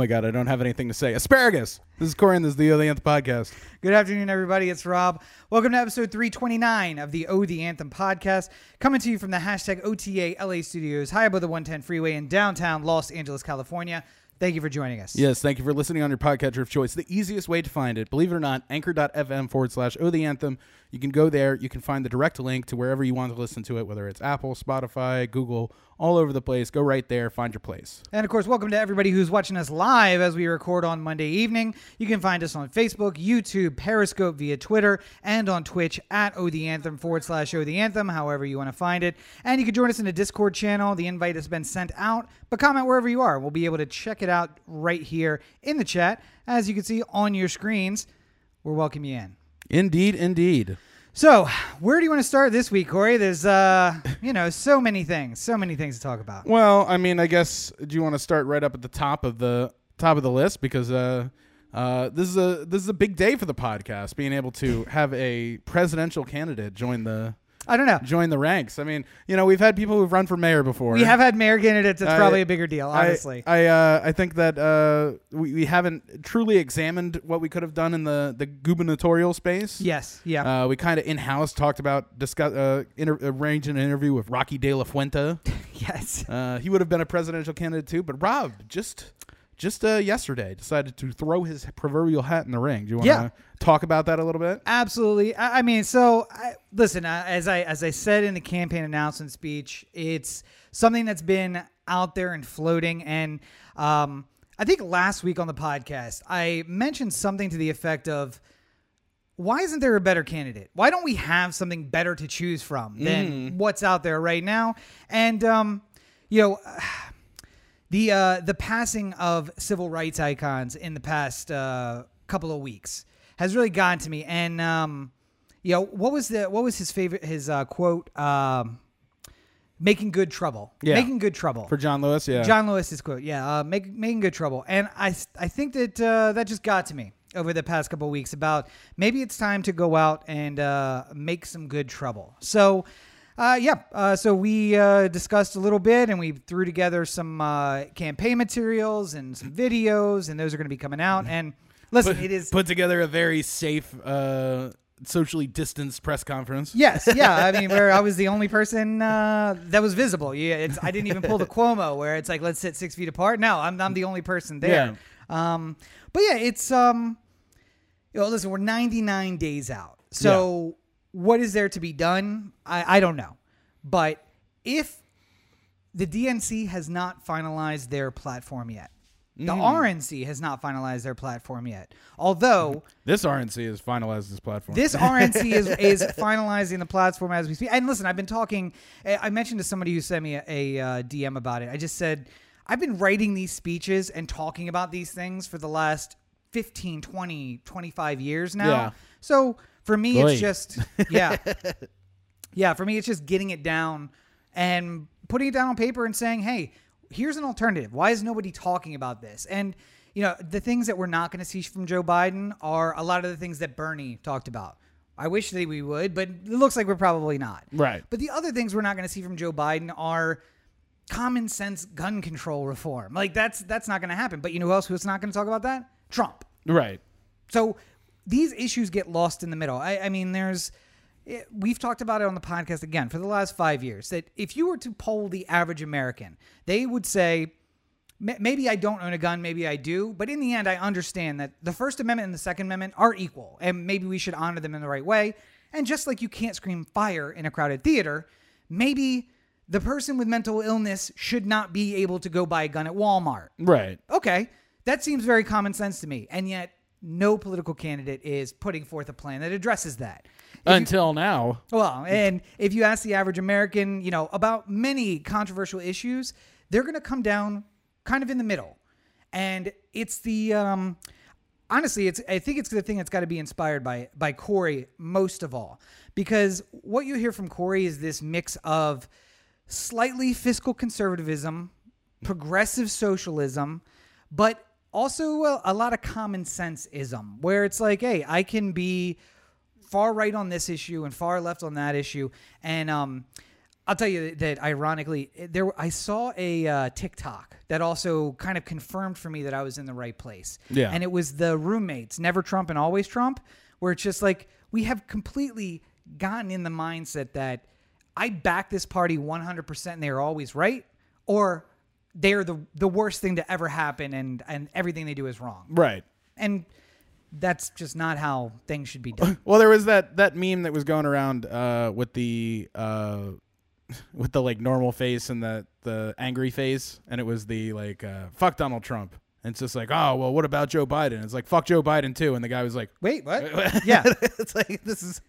Oh my god, I don't have anything to say. Asparagus. This is Corey, and this is the O the Anthem podcast. Good afternoon, everybody. It's Rob. Welcome to episode 329 of the O the Anthem podcast, coming to you from the hashtag OTA LA studios, high above the 110 freeway in downtown Los Angeles, California. Thank you for joining us. Yes, thank you for listening on your podcatcher of choice. The easiest way to find it, believe it or not, anchor.fm forward slash O the Anthem. You can go there. You can find the direct link to wherever you want to listen to it, whether it's Apple, Spotify, Google, all over the place. Go right there, find your place. And of course, welcome to everybody who's watching us live as we record on Monday evening. You can find us on Facebook, YouTube, Periscope, via Twitter, and on Twitch at O the Anthem forward slash O the Anthem, however you want to find it. And you can join us in the Discord channel. The invite has been sent out, but comment wherever you are. We'll be able to check it out right here in the chat. As you can see on your screens, we're welcoming you in. Indeed, indeed. So, where do you want to start this week, Corey? There's, uh, you know, so many things, so many things to talk about. Well, I mean, I guess do you want to start right up at the top of the top of the list because uh, uh, this is a this is a big day for the podcast, being able to have a presidential candidate join the I don't know. join the ranks. I mean, you know, we've had people who've run for mayor before. We have had mayor candidates. It's I- probably a bigger deal, honestly. I uh, I think that uh, we, we haven't truly examined what we could have done in the the gubernatorial space. yes. Yeah. Uh, we kind of in house talked about discuss uh, inter- arranging an interview with Rocky De La Fuente. yes. Uh, he would have been a presidential candidate too, but Rob just just uh, yesterday decided to throw his proverbial hat in the ring. Do you want to Yeah. Talk about that a little bit? Absolutely. I, I mean, so I, listen, uh, as I as I said in the campaign announcement speech, it's something that's been out there and floating. And um, I think last week on the podcast, I mentioned something to the effect of. Why isn't there a better candidate? Why don't we have something better to choose from than what's out there right now? And um, you know, the uh, the passing of civil rights icons in the past uh, couple of weeks has really gotten to me. And um, you know, what was the what was his favorite his uh, quote? Um, making good trouble. Yeah. Making good trouble. For John Lewis, yeah. John Lewis's quote, yeah, uh, make, making good trouble, and I I think that uh, that just got to me over the past couple of weeks about maybe it's time to go out and uh, make some good trouble. So. Uh, yeah, uh, so we uh, discussed a little bit and we threw together some uh, campaign materials and some videos, and those are going to be coming out. And listen, put, it is put together a very safe, uh, socially distanced press conference. Yes, yeah. I mean, where I was the only person uh, that was visible. Yeah, it's, I didn't even pull the Cuomo where it's like let's sit six feet apart. No, I'm I'm the only person there. Um, but yeah, it's um, you know, listen, we're 99 days out. So what is there to be done? I I don't know, but if the DNC has not finalized their platform yet. The RNC has not finalized their platform yet. Although This RNC has finalized this platform. this RNC is, is finalizing the platform as we speak. And listen, I've been talking. I I mentioned to somebody who sent me a, a uh, DM about it. I just said I've been writing these speeches and talking about these things for the last 15, 20, 25 years now. Yeah. So for me, Boy. it's just yeah, yeah. For me, it's just getting it down and putting it down on paper and saying, hey, here's an alternative. Why is nobody talking about this? And you know, the things that we're not going to see from Joe Biden are a lot of the things that Bernie talked about. I wish that we would, but it looks like we're probably not. Right. But the other things we're not going to see from Joe Biden are common sense gun control reform. Like that's that's not going to happen. But you know who else who's not going to talk about that? Trump. right. So these issues get lost in the middle. I, I mean, there's it- we've talked about it on the podcast again for the last five years that if you were to poll the average American, they would say. Maybe I don't own a gun, maybe I do, but in the end, I understand that the First Amendment and the Second Amendment are equal, and maybe we should honor them in the right way. And just like you can't scream fire in a crowded theater, maybe the person with mental illness should not be able to go buy a gun at Walmart Right. okay, that seems very common sense to me. And yet, no political candidate is putting forth a plan that addresses that. Until now. Well, and if you ask the average American, you know, about many controversial issues, they're going to come down kind of in the middle. And it's the um honestly, it's I think it's the thing that's got to be inspired by by Corey most of all. Because what you hear from Corey is this mix of slightly fiscal conservatism, progressive socialism, but also a, a lot of common sense ism, where it's like, hey, I can be far right on this issue and far left on that issue, and um, I'll tell you that ironically, there I saw a uh, TikTok that also kind of confirmed for me that I was in the right place. Yeah. and it was the roommates, never Trump and always Trump, where it's just like we have completely gotten in the mindset that I back this party 100% and they are always right, or they're the the worst thing to ever happen and and everything they do is wrong. Right. And that's just not how things should be done. Well, there was that that meme that was going around uh, with the uh, with the like normal face and the the angry face, and it was the like uh, fuck Donald Trump. And it's just like, oh well, what about Joe Biden? It's like fuck Joe Biden too. And the guy was like, Wait, what? yeah. it's like this is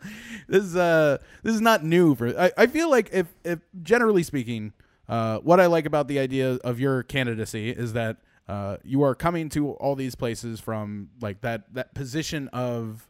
this is uh this is not new for I, I feel like if if generally speaking uh what I like about the idea of your candidacy is that uh you are coming to all these places from like that that position of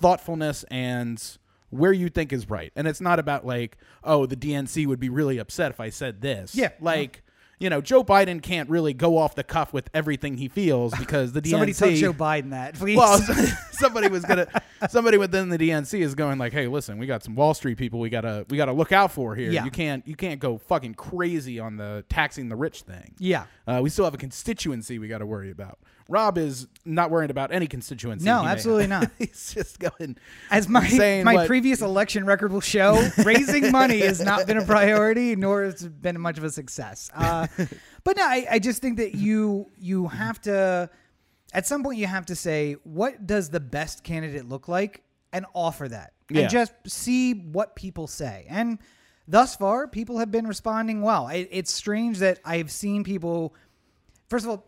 thoughtfulness and where you think is right and it's not about like oh the DNC would be really upset if I said this Yeah. like you know Joe Biden can't really go off the cuff with everything he feels because the DNC Somebody tell Joe Biden that, please. well, somebody was gonna, somebody within the DNC is going like, "Hey, listen, we got some Wall Street people we gotta, we gotta look out for here. Yeah. You can't, you can't go fucking crazy on the taxing the rich thing. yeah. Uh, we still have a constituency we got to worry about. Rob is not worried about any constituency. No, absolutely not. He's just going As my my what- previous election record will show, raising money has not been a priority, nor has it been much of a success. Uh, but no, I, I just think that you you have to, at some point, you have to say what does the best candidate look like, and offer that, Yeah. and just see what people say. And thus far, people have been responding well. It, it's strange that I've seen people. First of all,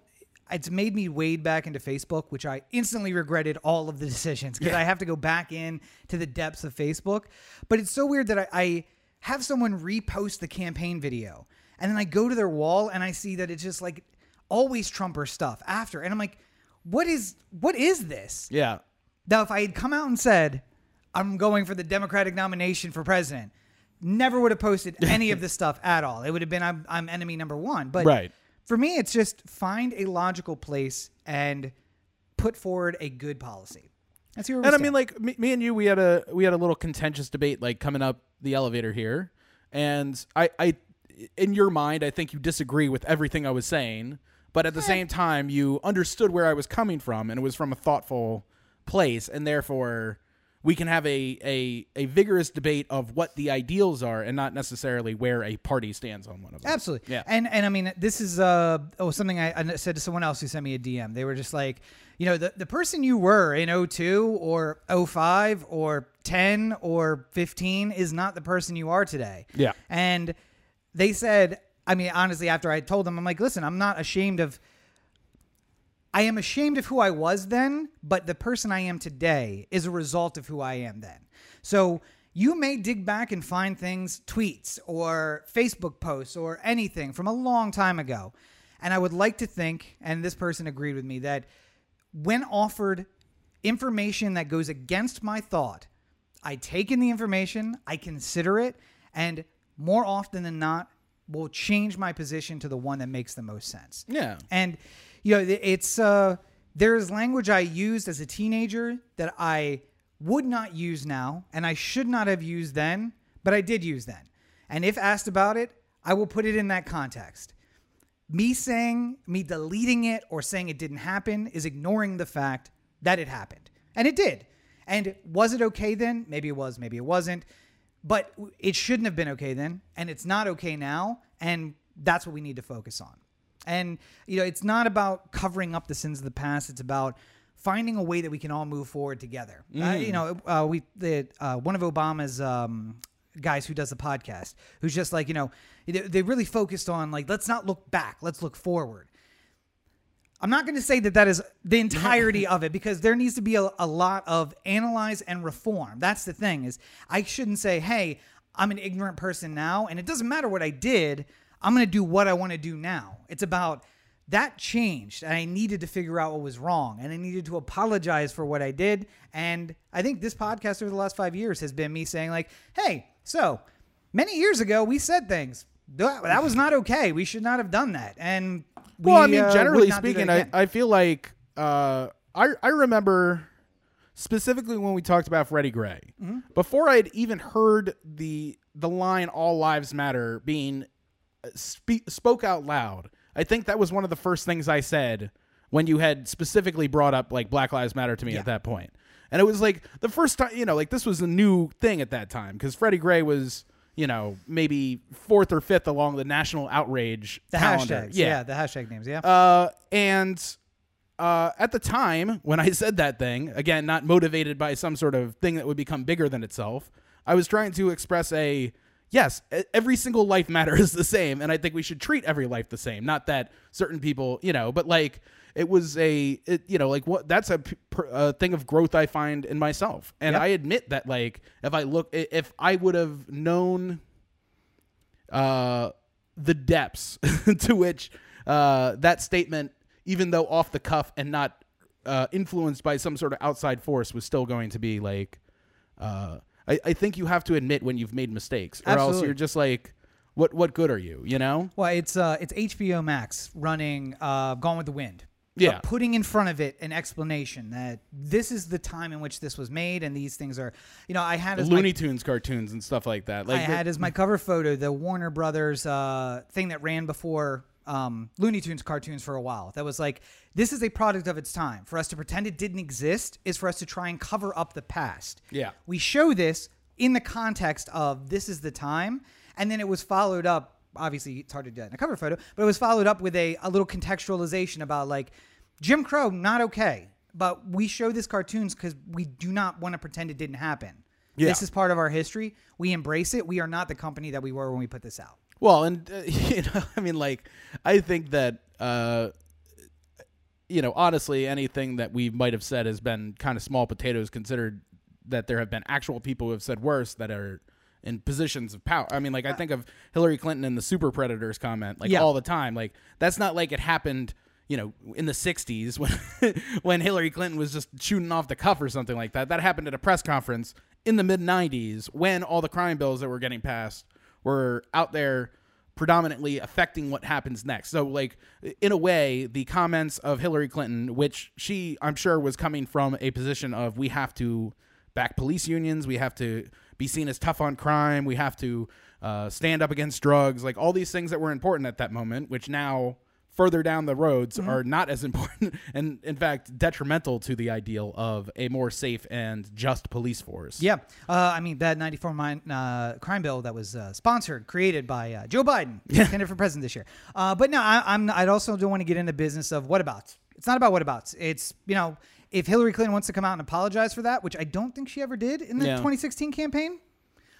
it's made me wade back into Facebook, which I instantly regretted all of the decisions because I have to go back in to the depths of Facebook. But it's so weird that I, I have someone repost the campaign video and then I go to their wall and I see that it's just like always Trumper stuff after. And I'm like, what is what is this? yeah, Now, if I had come out and said, I'm going for the Democratic nomination for president, never would have posted any of this stuff at all. It would have been, I'm, I'm enemy number one. But Right. For me, it's just find a logical place and put forward a good policy. That's your and I mean, like me, me and you, we had a we had a little contentious debate like coming up the elevator here, and I, I, in your mind, I think you disagree with everything I was saying, but at the same time, you understood where I was coming from, and it was from a thoughtful place, and therefore we can have a a a vigorous debate of what the ideals are, and not necessarily where a party stands on one of them. Absolutely. Yeah. And and I mean, this is uh oh something I, I said to someone else who sent me a DM. They were just like, you know, the, the person you were in 02 or 05 or 10 or 15 is not the person you are today. Yeah. And they said, I mean, honestly, after I told them, I'm like, listen, I'm not ashamed of. I am ashamed of who I was then, but the person I am today is a result of who I am then. So you may dig back and find things, tweets or Facebook posts or anything from a long time ago. And I would like to think, and this person agreed with me, that when offered information that goes against my thought, I take in the information, I consider it, and more often than not, will change my position to the one that makes the most sense. Yeah. And you know, it's uh there's language I used as a teenager that I would not use now and I should not have used then, but I did use then. And if asked about it, I will put it in that context. Me saying, me deleting it or saying it didn't happen is ignoring the fact that it happened. And it did. And was it okay then? Maybe it was, maybe it wasn't. But it shouldn't have been okay then. And it's not okay now. And that's what we need to focus on. And, you know, it's not about covering up the sins of the past. It's about finding a way that we can all move forward together. Uh, you know, uh, we, the, uh, one of Obama's, um, guys who does the podcast, who's just like, you know, they, they really focused on like, let's not look back, let's look forward. I'm not going to say that that is the entirety of it because there needs to be a, a lot of analyze and reform. That's the thing is I shouldn't say, "Hey, I'm an ignorant person now and it doesn't matter what I did. I'm going to do what I want to do now." It's about that changed and I needed to figure out what was wrong and I needed to apologize for what I did and I think this podcast over the last 5 years has been me saying like, "Hey, so many years ago we said things that, was not okay. We should not have done that." And we, well, I mean, uh, generally that speaking, I. I feel like uh, I I remember specifically when we talked about Freddie Gray. Mm-hmm. Before I'd even heard the the line "All lives matter" being uh, spe- spoke out loud. I think that was one of the first things I said when you had specifically brought up like Black Lives Matter to me Yeah. at that point. And it was like the first time, you know, like this was a new thing at that time because Freddie Gray was, you know, maybe fourth or fifth along the national outrage The calendar. hashtags. Yeah. the hashtag names. Yeah. Uh, and uh, at the time when I said that thing, again, not motivated by some sort of thing that would become bigger than itself, I was trying to express a yes, every single life matters the same, and I think we should treat every life the same. Not that certain people, you know, but like it was a, it, you know, like what that's a, a thing of growth I find in myself, and Yep. I admit that like if I look, if I would have known uh, the depths to which uh, that statement, even though off the cuff and not uh, influenced by some sort of outside force, was still going to be like. Uh, I, I think you have to admit when you've made mistakes, or else you're just like, what what good are you? You know? Well, it's uh, it's HBO Max running uh, Gone with the Wind. Yeah. Putting in front of it an explanation that this is the time in which this was made, and these things are, you know, I had as my, Looney Tunes cartoons and stuff like that. Like I had as my cover photo the Warner Brothers uh, thing that ran before um, Looney Tunes cartoons for a while. That was like, this is a product of its time. For us to pretend it didn't exist is for us to try and cover up the past. Yeah. We show this in the context of this is the time, and then it was followed up. Obviously, it's hard to do that in a cover photo, but it was followed up with a, a little contextualization about like Jim Crow, not okay. But we show this cartoons because we do not want to pretend it didn't happen. Yeah. This is part of our history. We embrace it. We are not the company that we were when we put this out. Well, and uh, you know, I mean, like, I think that, uh, you know, honestly, anything that we might have said has been kind of small potatoes, considered that there have been actual people who have said worse that are in positions of power. I mean, like, I think of Hillary Clinton and the super predators comment, like, Yeah. all the time. Like, that's not like it happened. You know, in the '60s when when Hillary Clinton was just shooting off the cuff or something like that, that happened at a press conference in the mid '90s when all the crime bills that were getting passed were out there predominantly affecting what happens next. So like in a way, the comments of Hillary Clinton, which she I'm sure was coming from a position of we have to back police unions, we have to be seen as tough on crime, we have to uh, stand up against drugs, like all these things that were important at that moment, which now further down the roads are not as important and in fact detrimental to the ideal of a more safe and just police force. Yeah, uh, I mean that '94 mine, uh, crime bill that was uh, sponsored, created by uh, Joe Biden, yeah. candidate for president this year. Uh, but no, I, I'm. I also don't want to get into business of whatabouts. It's not about whatabouts. It's you know, if Hillary Clinton wants to come out and apologize for that, which I don't think she ever did in the Yeah. 2016 campaign.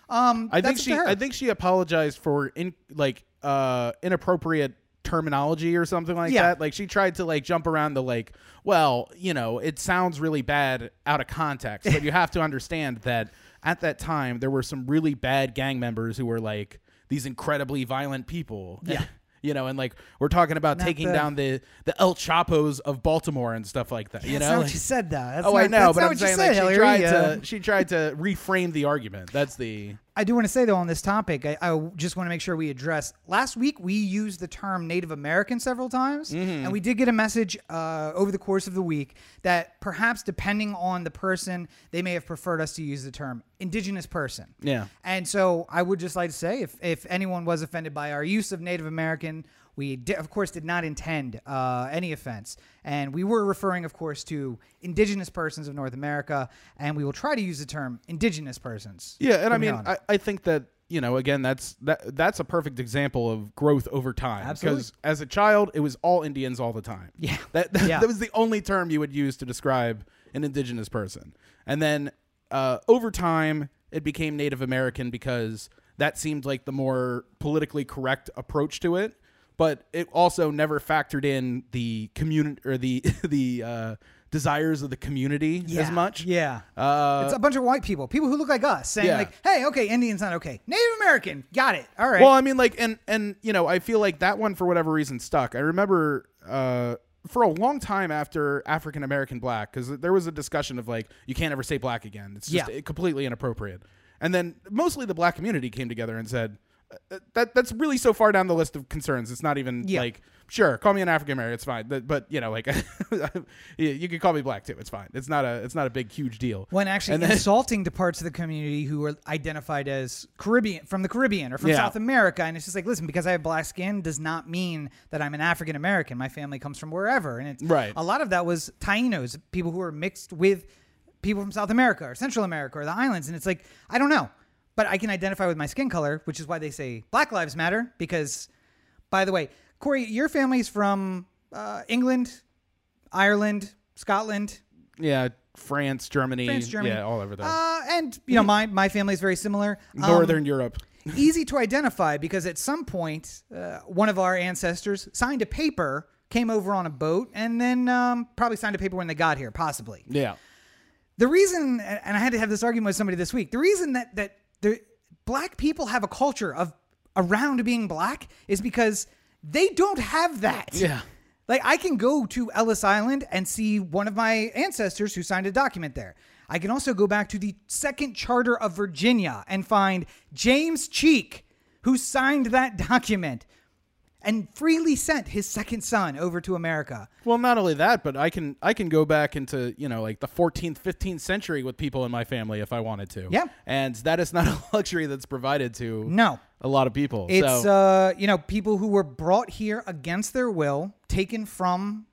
Um, I think she. I think she apologized for in like uh inappropriate terminology or something like Yeah. that. Like she tried to like jump around the like, well, you know, it sounds really bad out of context, but you have to understand that at that time there were some really bad gang members who were like these incredibly violent people. Yeah. You know, and like we're talking about Not taking the- down the the El Chapos of Baltimore and stuff like that. you know, Like- what you said, that. That's oh, not, I know, but I'm saying said, like she Hillary. tried Uh, to she tried to reframe the argument. That's the I do want to say though on this topic, I, I just want to make sure we address. Last week we used the term Native American several times, Mm-hmm. and we did get a message uh, over the course of the week that perhaps depending on the person, they may have preferred us to use the term Indigenous person. Yeah. And so I would just like to say, if if anyone was offended by our use of Native American. We, di- of course, did not intend uh, any offense. And we were referring, of course, to indigenous persons of North America. And we will try to use the term indigenous persons. Yeah, and I mean. I, I think that you know, again, that's that that's a perfect example of growth over time. Absolutely. Because as a child, it was all Indians all the time. Yeah. that that, Yeah. that was the only term you would use to describe an indigenous person. And then uh, over time, it became Native American because that seemed like the more politically correct approach to it. But it also never factored in the community or the the uh, desires of the community as much. Yeah. Uh, it's a bunch of white people, people who look like us, saying Yeah. like, "Hey, okay, Indian's not okay. Native American, got it. All right." Well, I mean, like, and and you know, I feel like that one for whatever reason stuck. I remember uh, for a long time after African American black, because there was a discussion of like you can't ever say black again. It's just Yeah. completely inappropriate. And then mostly the black community came together and said, Uh, that that's really so far down the list of concerns. It's not even Yeah. like sure, call me an African American, it's fine. But, but you know, like you, can call me black too. It's fine. It's not a it's not a big huge deal. when actually And then- insulting to parts of the community who are identified as Caribbean from the Caribbean or from Yeah. South America, and it's just like, listen, because I have black skin does not mean that I'm an African American. My family comes from wherever, and it's Right. A lot of that was Tainos, people who were mixed with people from South America or Central America or the islands, and it's like I don't know, but I can identify with my skin color, which is why they say Black Lives Matter. Because, by the way, Corey, your family's from uh, England, Ireland, Scotland. Yeah, France, Germany, France, Germany. yeah, all over there. Uh, and you know, my my family is very similar. Um, Northern Europe. easy to identify because at some point, uh, one of our ancestors signed a paper, came over on a boat, and then um, probably signed a paper when they got here, possibly. Yeah. The reason, and I had to have this argument with somebody this week. The reason that that the black people have a culture of around being black is because they don't have that. Yeah. Like I can go to Ellis Island and see one of my ancestors who signed a document there. I can also go back to the second charter of Virginia and find James Cheek, who signed that document and freely sent his second son over to America. Well, not only that, but I can I can go back into you know like the 14th, 15th century with people in my family if I wanted to. Yeah. and that is not a luxury that's provided to No. a lot of people. It's so, uh, you know, people who were brought here against their will, taken from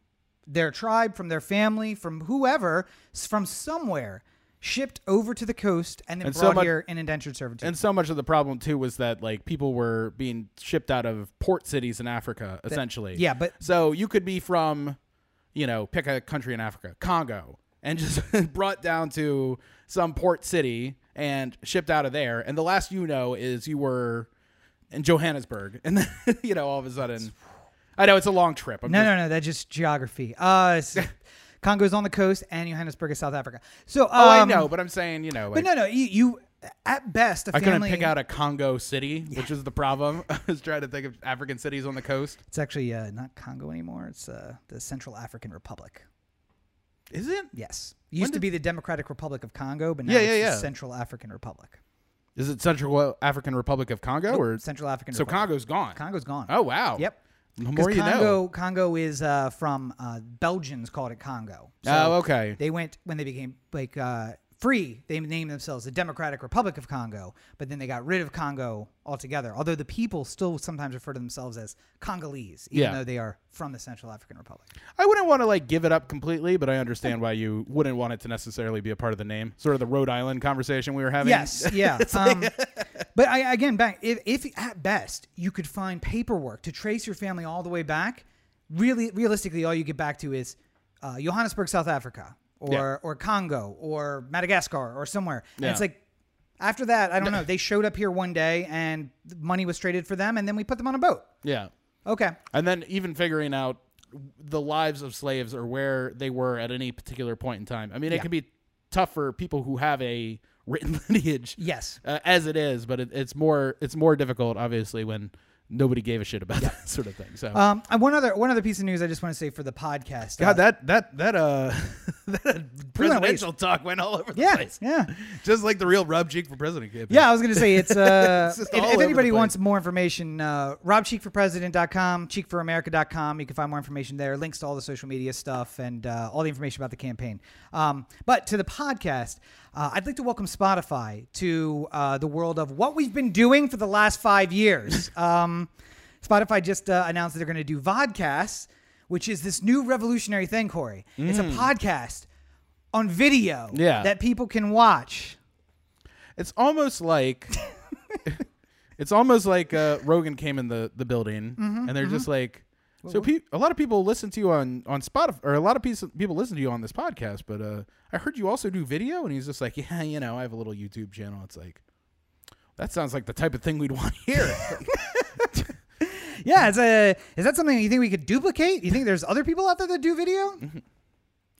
their tribe, from their family, from whoever, from somewhere, shipped over to the coast, and then And so brought much- here in indentured servitude. and so much of the problem too was that like people were being shipped out of port cities in Africa, essentially. yeah, but- so you could be from, you know, pick a country in Africa, Congo, and just brought down to some port city and shipped out of there, and the last you know is you were in Johannesburg, and then you know all of a sudden, I know it's a long trip. I'm no, just- no, no, that's just geography. Uh, Congo's on the coast, and Johannesburg is South Africa. So, Oh, I um, know, but I'm saying, you know, like, but no, no, you, you at best, a I couldn't pick out a Congo city, which is the problem. I was trying to think of African cities on the coast. It's actually uh, not Congo anymore. It's uh, the Central African Republic. Is it? Yes, it used to be the Democratic Republic of Congo, but now Yeah, it's yeah, the yeah. Central African Republic. Is it Central African Republic of Congo or Central African Republic? so Republic. Congo's gone? Congo's gone. Oh wow. Yep. The more you Congo, know. Congo is uh, from uh, Belgians called it Congo. So oh okay. They went when they became like uh, free. They named themselves the Democratic Republic of Congo, but then they got rid of Congo altogether. Although the people still sometimes refer to themselves as Congolese, even Yeah. though they are from the Central African Republic. I wouldn't want to like give it up completely, but I understand why you wouldn't want it to necessarily be a part of the name. Sort of the Rhode Island conversation we were having. Yes, yeah. um, but I, again, back if, if at best you could find paperwork to trace your family all the way back, really, realistically, all you get back to is uh, Johannesburg, South Africa, or Yeah. or Congo, or Madagascar, or somewhere. And it's like after that, I don't know. They showed up here one day, and money was traded for them, and then we put them on a boat. yeah. Okay. And then even figuring out the lives of slaves or where they were at any particular point in time. I mean, it Yeah. can be tough for people who have a written lineage. Yes. uh, as it is, but it, it's more it's more difficult, obviously, when nobody gave a shit about that sort of thing. So, Um, one other one other piece of news I just want to say for the podcast. uh, God, that that that uh, that presidential talk went all over the yeah, place, yeah. just like the real Rob Cheek for president campaign. Yeah, I was going to say it's uh It's if, if anybody wants more information, uh robcheekforpresident.com, cheekforamerica.com, you can find more information there, links to all the social media stuff and uh, all the information about the campaign. Um, but to the podcast, uh, I'd like to welcome Spotify to uh, the world of what we've been doing for the last 5 years. um, Spotify just uh, announced that they're going to do vodcasts, which is this new revolutionary thing, Corey. It's a podcast on video Mm. Yeah. that people can watch. it's almost like it's almost like uh, Rogan came in the the building Mm-hmm, and they're just like. So pe- a lot of people listen to you on on Spotify, or a lot of piece- people listen to you on this podcast. But uh, I heard you also do video, and he's just like, yeah, you know, I have a little YouTube channel. It's like that sounds like the type of thing we'd want to hear. Yeah, it's a. Is that something you think we could duplicate? You think there's other people out there that do video?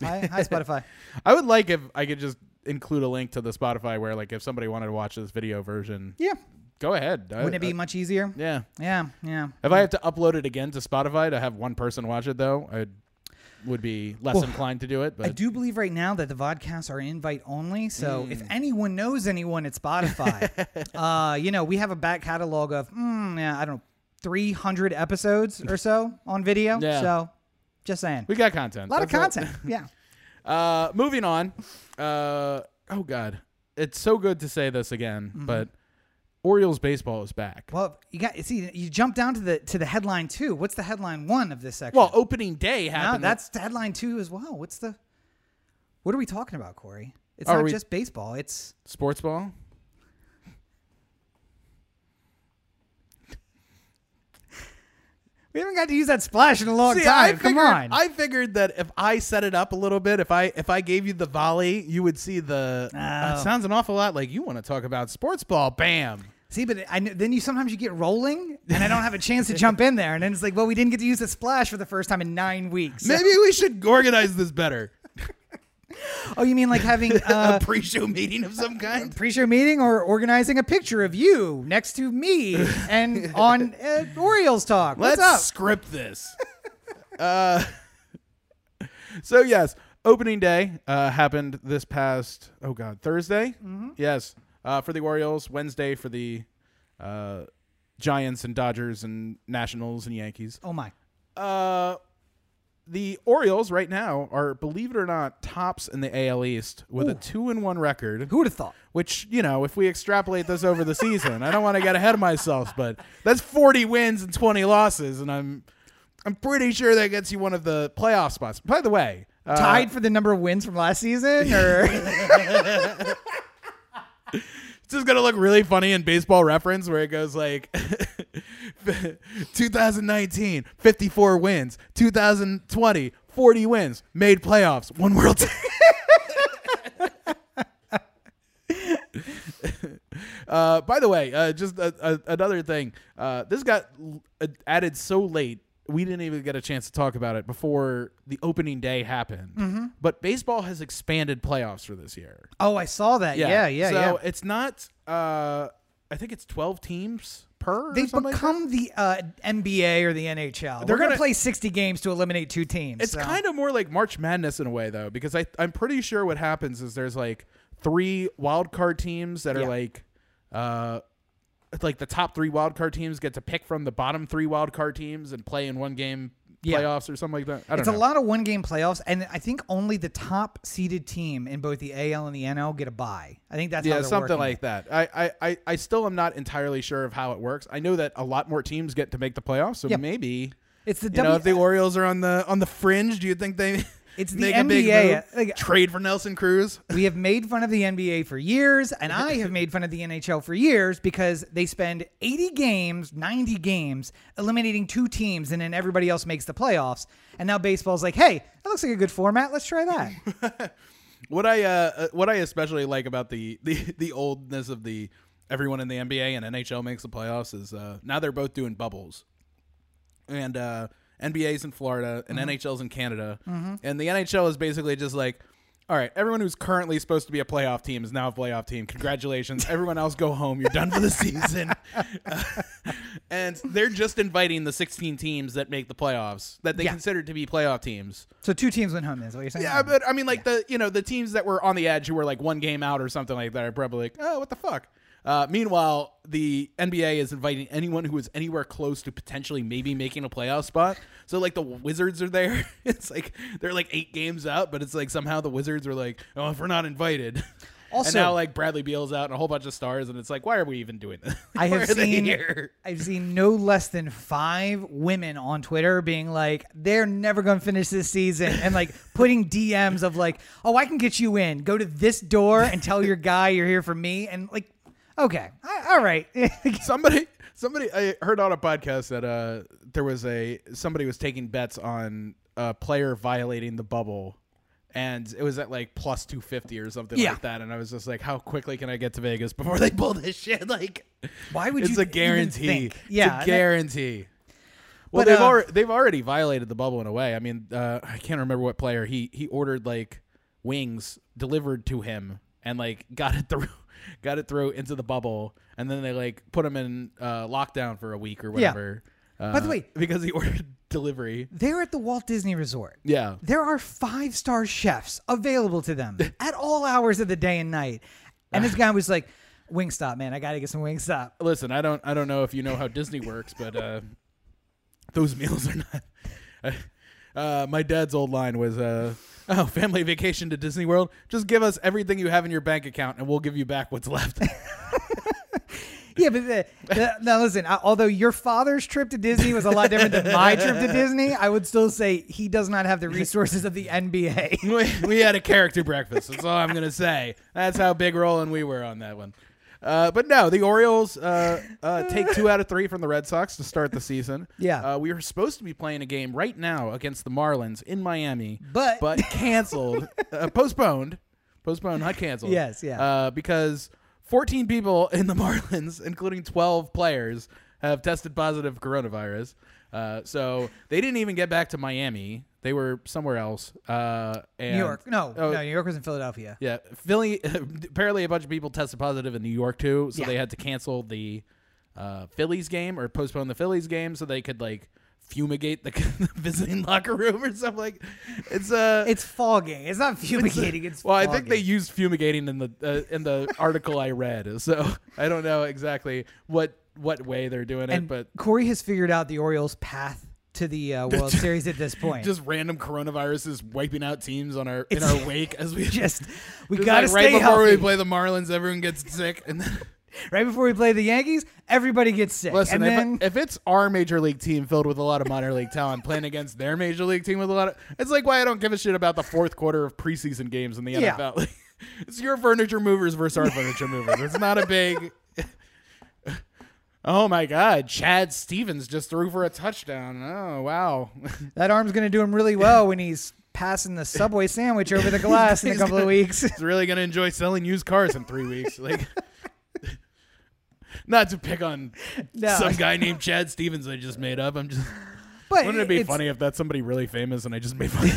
hi, hi, Spotify. I would like if I could just include a link to the Spotify where, like, if somebody wanted to watch this video version, Yeah, go ahead. Wouldn't it be I- much easier? yeah. Yeah, yeah. If I have to upload it again to Spotify to have one person watch it, though, I'd be less Well, inclined to do it. I do believe right now that the vodcasts are invite only. So Mm. if anyone knows anyone at Spotify, uh, you know, we have a back catalog of, mm, yeah, I don't know, 300 episodes or so on video. Yeah. So just saying. we got content. a lot of That's content. yeah. Uh, moving on. Uh, oh God, it's so good to say this again, Mm-hmm. but Orioles baseball is back. Well, you got see you jump down to the to the headline two. What's the headline one of this section? Well, opening day no, happened. that's the headline two as well. What's the What are we talking about, Corey? It's Are not we- just baseball. It's sports ball. We haven't got to use that splash in a long See, time. I Come on. I figured that if I set it up a little bit, if I if I gave you the volley, you would see the. Oh. It sounds an awful lot like you want to talk about sports ball. Bam. See, but I, then you sometimes you get rolling, and I don't have a chance to jump in there, and then it's like, well, we didn't get to use the splash for the first time in nine weeks. So- Maybe we should organize this better. Oh, you mean like having uh, a pre-show meeting of some kind. pre-show meeting or organizing a picture of you next to me and on uh, Orioles talk? What's Let's up? script this. uh, so yes, opening day uh, happened this past oh god Thursday. Mm-hmm. Yes, uh, for the Orioles. Wednesday for the uh, Giants and Dodgers and Nationals and Yankees. Oh my! Uh, the Orioles right now are, believe it or not, tops in the AL East with a two and one record. Who would have thought? Which you know, if we extrapolate this over the season, I don't want to get ahead of myself, but that's forty wins and twenty losses, and I'm I'm pretty sure that gets you one of the playoff spots. By the way, uh, Tied for the number of wins from last season, or It's just gonna look really funny in baseball reference where it goes like 2019, 54 wins, 2020, 40 wins, made playoffs, one World uh, by the way, uh, just a, a, another thing. Uh, this got uh, added so late. We didn't even get a chance to talk about it before the opening day happened. But baseball has expanded playoffs for this year. oh, I saw that. Yeah, yeah, so yeah. it's not. Uh, I think it's twelve teams per. They've something like become the uh, NBA or the NHL. They're going to gonna- play 60 games to eliminate two teams. It's kind of more like March Madness in a way, though, because I I'm pretty sure what happens is there's like three wild card teams that are Yeah. like, uh, like the top three wild card teams get to pick from the bottom three wild card teams and play in one game Yeah. playoffs or something like that. I don't It's know. a lot of one game playoffs, and I think only the top seeded team in both the AL and the NL get a bye. I think that's yeah, something like that. I, I, I, I still am not entirely sure of how it works. I know that a lot more teams get to make the playoffs, so Yep. maybe. It's the you W. know if the Orioles are on the on the fringe, do you think they It's the make a big NBA. Like- trade for Nelson Cruz? we have made fun of the NBA for years, and I have made fun of the NHL for years because they spend 80 games, 90 games, eliminating two teams, and then everybody else makes the playoffs. And now baseball's like, hey, that looks like a good format. Let's try that. What I uh, uh, what I especially like about the, the the oldness of the everyone in the NBA and NHL makes the playoffs is uh, now they're both doing bubbles, and uh, NBA's in Florida and NHL's in Canada, and the NHL is basically just like. All right, everyone who's currently supposed to be a playoff team is now a playoff team. Congratulations. Everyone else go home. You're done for the season. Uh, and they're just inviting the 16 teams that make the playoffs that they Yeah. consider to be playoff teams. so two teams went home. Is what you're saying? Yeah, but I mean, like the you know the teams that were on the edge who were like one game out or something like that are probably like, oh, what the fuck. Uh, meanwhile, the NBA is inviting anyone who is anywhere close to potentially maybe making a playoff spot. So like the Wizards are there. It's like they're like eight games out, but it's like somehow the Wizards are like, oh, if we're not invited. Also- and now like Bradley Beal's out and a whole bunch of stars, and it's like, why are we even doing this? I have seen? I've seen no less than five women on Twitter being like, they're never going to finish this season, and like putting DMs of like, oh, I can get you in. Go to this door and tell your guy you're here for me, and like, okay, I- all right. somebody somebody I heard on a podcast that uh there was a somebody was taking bets on a player violating the bubble and it was at like plus 250 or something Yeah. like that and I was just like how quickly can I get to Vegas before they pull this shit like Why would it's you It's a guarantee think? it's Yeah, a that- guarantee well But, they've uh, already they've already violated the bubble in a way I mean uh I can't remember what player he he ordered like wings delivered to him and like got it through got it through into the bubble and then they like put him in uh, lockdown for a week or whatever. Uh, By the way- because he ordered delivery. They're at the Walt Disney Resort. Yeah. There are five star chefs available to them at all hours of the day and night. And this guy was like, Wingstop, man, I gotta get some Wingstop. Listen, I don't I don't know if you know how Disney works, but uh, those meals are not. Uh, my dad's old line was, uh, "Oh, family vacation to Disney World. Just give us everything you have in your bank account, and we'll give you back what's left." Yeah, but the, the, now listen. I, although your father's trip to Disney was a lot different than my trip to Disney, I would still say he does not have the resources of the NBA. we, we had a character breakfast. That's all I'm gonna say. That's how big rolling we were on that one. Uh, but no, the Orioles uh, uh, take two out of three from the Red Sox to start the season. Yeah. uh, we were supposed to be playing a game right now against the Marlins in Miami, But- but canceled, uh, postponed, postponed, not canceled. Yes, yeah. Uh, because 14 people in the Marlins, including 12 players, have tested positive coronavirus. Uh, so they didn't even get back to Miami. They were somewhere else. Uh, and New York, no, Oh, no, New York was in Philadelphia. yeah, Philly. apparently, a bunch of people tested positive in New York too, so Yeah. they had to cancel the uh, Phillies game or postpone the Phillies game so they could like fumigate the, the visiting locker room or something. Like it's uh, It's fogging. It's not fumigating. It's well, I think they fogging. used fumigating in the uh, in the article I read, so I don't know exactly what what way they're doing it, but Corey has figured out the Orioles' path to the uh, World Series at this point. just random coronaviruses wiping out teams on our in our wake as we just we just gotta like right stay before healthy. we play the Marlins, everyone gets sick, and then. right before we play the Yankees, everybody gets sick. Listen, and then if, if it's our major league team filled with a lot of minor league talent playing against their major league team with a lot of, it's like why I don't give a shit about the fourth quarter of preseason games in the NFL. Like, it's your furniture movers versus our furniture movers. It's not a big. Oh my God! Chad Stevens just threw for a touchdown. Oh wow! that arm's gonna do him really well when he's passing the Subway sandwich over the glass in a couple of gonna- weeks. He's really gonna enjoy selling used cars in three weeks. Like, not to pick on No. some guy named Chad Stevens I just made up. I'm just. But Wouldn't it be funny if that's somebody really famous and I just made fun?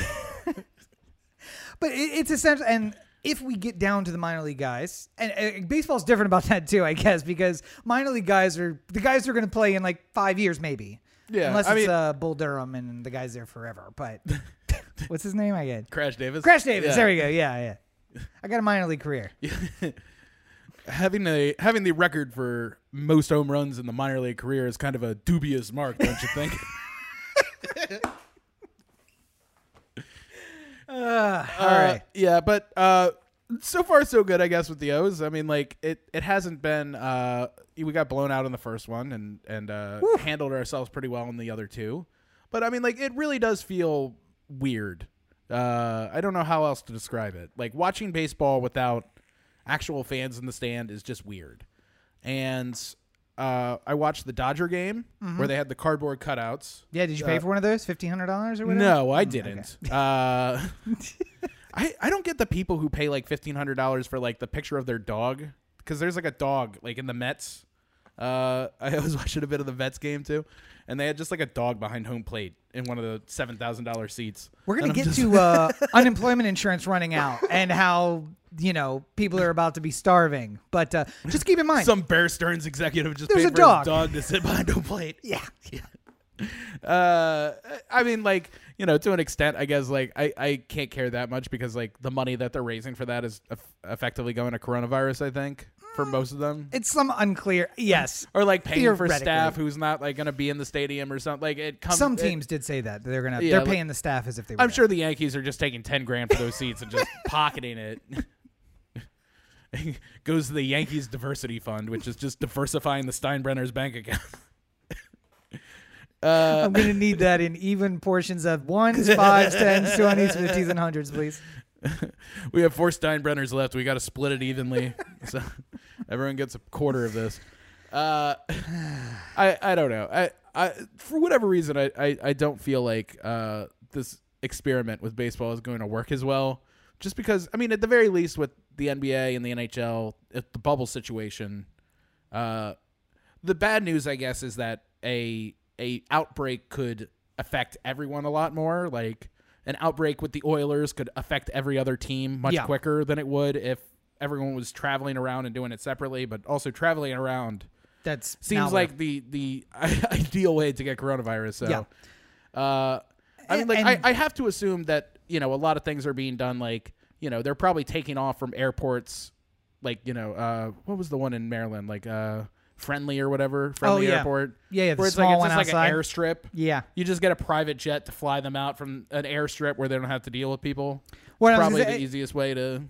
But it, it's essential. And if we get down to the minor league guys, and uh, baseball's different about that too, I guess, because minor league guys are the guys who are going to play in like five years, maybe. Yeah, Unless I it's mean- uh, Bull Durham and the guy's there forever. But what's his name? I get Crash Davis. Crash Davis. Yeah. There we go. Yeah, yeah. I got a minor league career. having a having the record for most home runs in the minor league career is kind of a dubious mark, don't you think? Uh, all Uh, yeah, but uh, so far so good, I guess, with the O's. I mean, like it it hasn't been. Uh, we got blown out in the first one and and uh, handled ourselves pretty well in the other two, but I mean, like it really does feel weird. Uh, I don't know how else to describe it. Like watching baseball without actual fans in the stand is just weird. And uh, I watched the Dodger game where they had the cardboard cutouts. Yeah. Did you pay uh, for one of those? Fifteen hundred dollars or whatever? No, I Mm, didn't. Uh, I I don't get the people who pay like fifteen hundred dollars for like the picture of their dog because there's like a dog like in the Mets. Uh, I was watching a bit of the Mets game too, and they had just like a dog behind home plate in one of the seven thousand dollar seats. We're gonna get just- to uh, unemployment insurance running out and how you know people are about to be starving. But uh, just keep in mind, some Bear Stearns executive just There's paid a for dog. his dog to sit behind home plate. yeah, uh i mean like you know to an extent i guess like i i can't care that much because like the money that they're raising for that is eff- effectively going to coronavirus i think for most of them it's some unclear. Yes, or like paying for staff who's not like going to be in the stadium or something like it comes some it- teams did say that they're gonna Yeah, they're like- paying the staff as if they. Were i'm sure the yankees are just taking 10 grand for those seats and just pocketing it goes to the yankees diversity fund which is just diversifying the steinbrenner's bank account uh I'm gonna need that in even portions of ones, fives, tens, twenties, fifties, and hundreds, please. we have four Steinbrenners left. We got to split it evenly, so everyone gets a quarter of this. Uh, I I don't know. I I for whatever reason I I, I don't feel like uh, this experiment with baseball is going to work as well. Just because I mean, at the very least, with the NBA and the NHL, the bubble situation, uh, the bad news, I guess, is that a a outbreak could affect everyone a lot more. Like an outbreak with the Oilers could affect every other team much Yeah. quicker than it would if everyone was traveling around and doing it separately. But also traveling around that seems like the the ideal way to get coronavirus. So, Yeah. Uh, I mean, like And- I, I have to assume that you know a lot of things are being done. Like you know they're probably taking off from airports. Like you know uh, what was the one in Maryland? Like uh, Friendly or whatever. Friendly Oh, yeah. Airport. Yeah, yeah, the where it's small like it's one just outside. like an airstrip. Yeah. You just get a private jet to fly them out from an airstrip where they don't have to deal with people. Well, I Probably the easiest way to.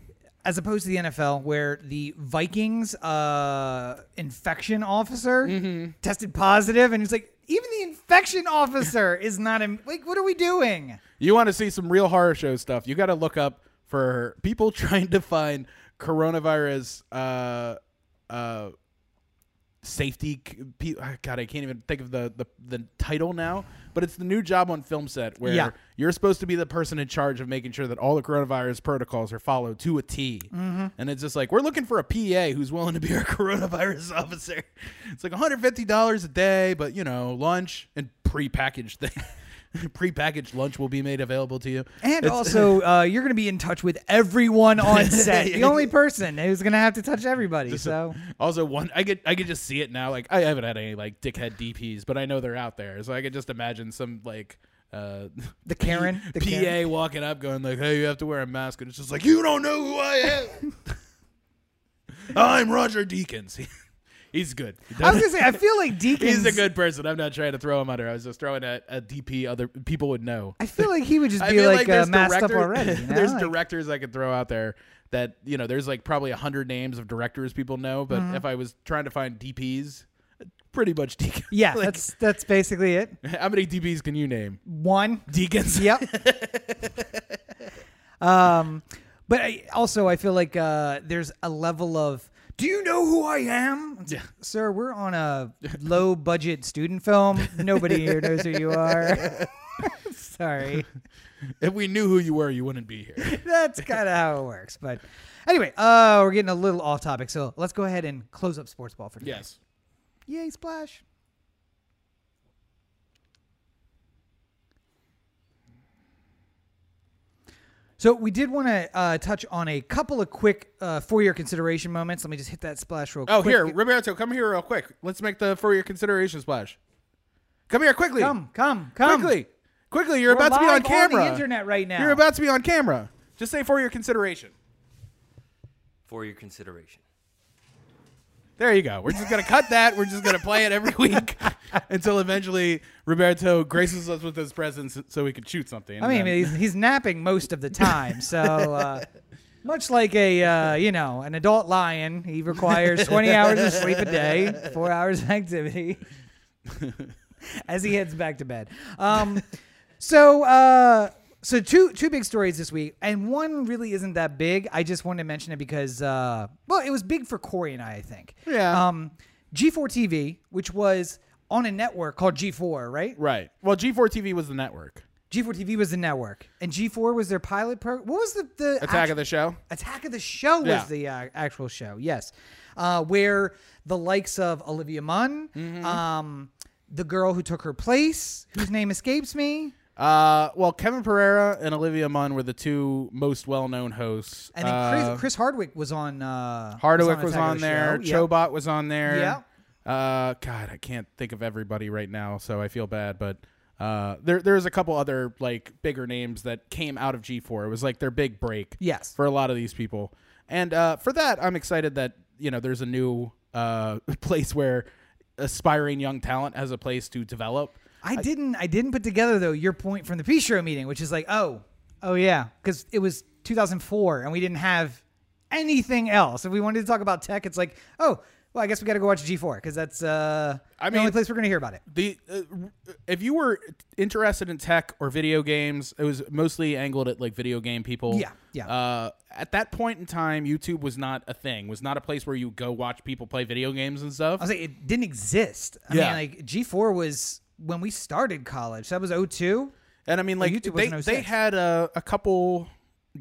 as opposed to the NFL, where the Vikings uh, infection officer Mm-hmm. tested positive, and he's like, even the infection officer is not in. Like, what are we doing? You want to see some real horror show stuff? You got to look up for people trying to find coronavirus uh, uh, safety. ah, God, I can't even think of the, the the title now. But it's the new job on film set where Yeah. you're supposed to be the person in charge of making sure that all the coronavirus protocols are followed to a T. Mm-hmm. And it's just like we're looking for a PA who's willing to be our coronavirus officer. It's like 150 dollars a day, but you know, lunch and prepackaged thing. prepackaged lunch will be made available to you. And It's- also, uh, you're going to be in touch with everyone on set. The only person who's going to have to touch everybody. Just so also one I get I could just see it now. Like I haven't had any like dickhead DPs, but I know they're out there. So I could just imagine some like uh the Karen, the PA Karen. walking up going like, "Hey, you have to wear a mask." And it's just like, "You don't know who I am." I'm Roger Deakins. He's good. I was to say, I feel like Deacon. He's a good person. I'm not trying to throw him under. I was just throwing a, a DP other people would know. I feel like he would just I be feel like, uh, masked up already. You know? there's Like- directors I could throw out there that you know. There's like probably a hundred names of directors people know, but Mm-hmm. if I was trying to find DPs, pretty much Deacon. Yeah, Like, that's that's basically it. how many DPs can you name? One. Deakins. Yep. um, but I, also I feel like uh, there's a level of. Do you know who I am? Yeah. Sir, we're on a low budget student film. Nobody here knows who you are. Sorry. If we knew who you were, you wouldn't be here. That's kind of how it works. But anyway, uh, we're getting a little off topic. So let's go ahead and close up sports ball for today. yes. Yay, splash. So we did want to uh, touch on a couple of quick uh, for-year consideration moments. Let me just hit that splash real Oh, quick. Oh, here, Roberto, come here real quick. Let's make the for your consideration splash. Come here quickly. Come, come, come. quickly, quickly. You're We're about to be live on camera. the internet right now. You're about to be on camera. Just say for your consideration. for your consideration. There you go. We're just gonna cut that. We're just gonna play it every week until eventually Roberto graces us with his presence so we can shoot something. I mean, then- he's, he's napping most of the time, so uh, much like a uh, you know an adult lion, he requires 20 hours of sleep a day, four hours of activity, as he heads back to bed. Um, so uh, so two two big stories this week, and one really isn't that big. I just wanted to mention it because uh, well, it was big for Corey and I, I think. Yeah. Um, G4 TV, which was on a network called G4, right? right. Well, G4 TV was the network. G4 TV was the network, and G4 was their pilot program. What was the the Attack act- of the Show. Attack of the Show was Yeah. the uh, actual show? Yes, uh, where the likes of Olivia Munn, Mm-hmm. um, the girl who took her place, whose name escapes me, Uh, well, Kevin Pereira and Olivia Munn were the two most well-known hosts. and then Uh, Chris, Chris Hardwick was on. Uh, Hardwick was Attack of on the there. Yep. Chobot was on there. Yeah. Uh, God, I can't think of everybody right now, so I feel bad. But uh, there there's a couple other like bigger names that came out of G4. It was like their big break. Yes. For a lot of these people, and uh, for that, I'm excited that you know there's a new uh, place where aspiring young talent has a place to develop. I didn't. I didn't put together though your point from the P show meeting, which is like, oh, oh yeah, because it was 2004 and we didn't have anything else. If we wanted to talk about tech, it's like, oh, well, I guess we got to go watch G4 because that's uh, I the only place we're gonna hear about it. the uh, if you were interested in tech or video games, it was mostly angled at like video game people. Yeah, yeah. Uh, at that point in time, YouTube was not a thing. Was not a place where you go watch people play video games and stuff. I was like, it didn't exist. I Yeah. mean, like G4 was when we started college. That was 02. And I mean, like YouTube they they had a, a couple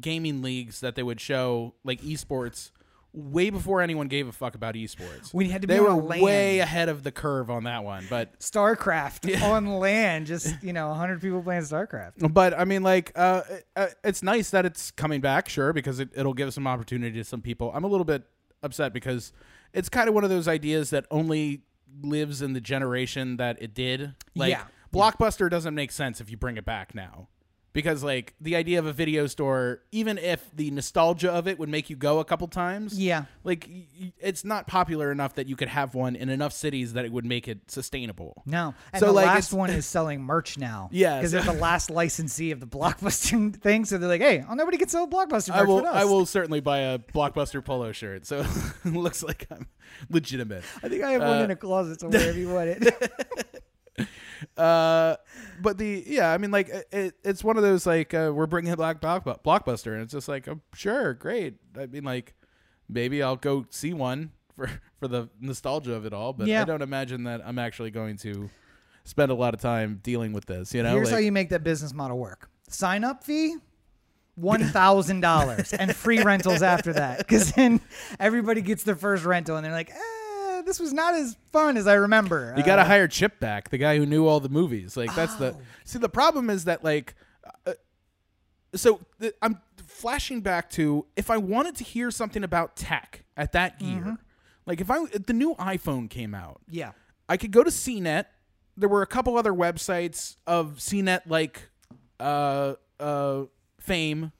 gaming leagues that they would show like esports way before anyone gave a fuck about esports. We had to be they on were way ahead of the curve on that one, but StarCraft on LAN, just you know, 100 people playing StarCraft. But I mean, like, uh, uh, it's nice that it's coming back, sure, because it, it'll give some opportunity to some people. I'm a little bit upset because it's kind of one of those ideas that only lives in the generation that it did. Like, Yeah. Blockbuster doesn't make sense if you bring it back now. Because like the idea of a video store, even if the nostalgia of it would make you go a couple times, Yeah. like y- it's not popular enough that you could have one in enough cities that it would make it sustainable. No. And So, the like, last one is selling merch now. Yeah, Because so- they're the last licensee of the Blockbuster thing. So they're like, hey, oh, nobody can sell a Blockbuster I will. I will certainly buy a Blockbuster polo shirt, so it looks like I'm legitimate. I think I have one Uh, in a closet somewhere if you want it. Uh, but the yeah, I mean, like it, it, it's one of those like uh, we're bringing Black Block, Blockbuster, and it's just like oh, sure, great. I mean, like maybe I'll go see one for for the nostalgia of it all, but Yeah. I don't imagine that I'm actually going to spend a lot of time dealing with this. You know, Here's like, how you make that business model work. Sign up fee, one thousand dollars, and free rentals after that. Because then everybody gets their first rental, and they're like, eh, "This was not as fun as I remember." You got to Uh, hire Chip back, the guy who knew all the movies. Like that's Oh. the see. The problem is that like, uh, so th- I'm flashing back to if I wanted to hear something about tech at that year, Mm-hmm. like if I if the new iPhone came out, yeah, I could go to CNET. There were a couple other websites of CNET like uh, uh, fame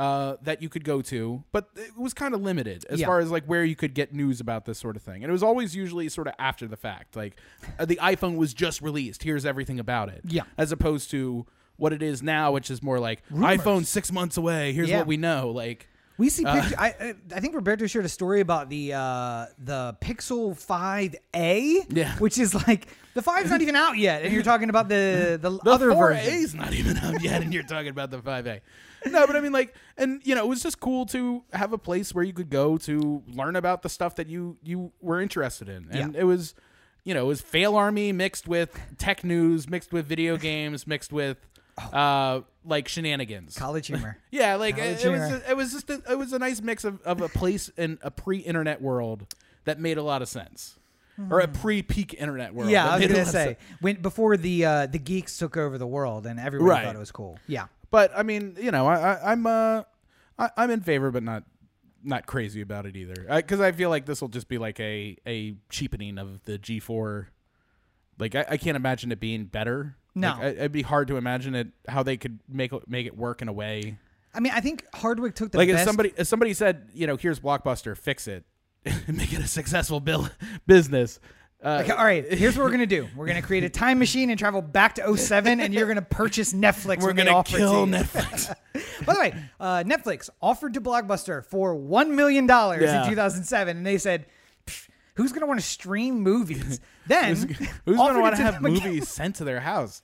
uh, that you could go to, but it was kind of limited as Yeah. far as like where you could get news about this sort of thing. And it was always usually sort of after the fact, like uh, the iPhone was just released. Here's everything about it. Yeah. as opposed to what it is now, which is more like iPhone six months away. Here's Yeah. what we know. Like. we see. Uh, Picture, I I I think Roberto shared a story about the uh, the Pixel Five A, Yeah. which is like the five's not even out yet, and you're talking about the the, The other 4A version. is not even out yet, and you're talking about the 5A. No, but I mean, like, and you know, it was just cool to have a place where you could go to learn about the stuff that you you were interested in, and Yeah. it was, you know, it was FailArmy mixed with tech news, mixed with video games, mixed with, uh, like shenanigans. College humor. Yeah, like it, it was. humor. It was just. A, it was a nice mix of, of a place in a pre-internet world that made a lot of sense, or a pre-peak internet world. Hmm. Yeah, I was gonna say when before the uh, the geeks took over the world and everyone Right. thought it was cool. Yeah, But I mean, you know, I, I I'm uh I, I'm in favor, but not not crazy about it either. Because I, feel like this will just be like a a cheapening of the G4. Like I, I can't imagine it being better. No. Like, I, it'd be hard to imagine it how they could make it- make it work in a way. I mean, I think Hardwick took the like best. if somebody if somebody said, you know, here's Blockbuster, fix it, and make it a successful bill business. Uh, Okay, all right, here's what we're gonna do. We're gonna create a time machine and travel back to 07, and you're gonna purchase Netflix. we're gonna offer it to kill. Netflix. By the way, uh, Netflix offered to Blockbuster for one million dollars Yeah. in 2007, and they said, "Who's gonna want to stream movies?" Then Who's, who's gonna want to have them again- movies sent to their house?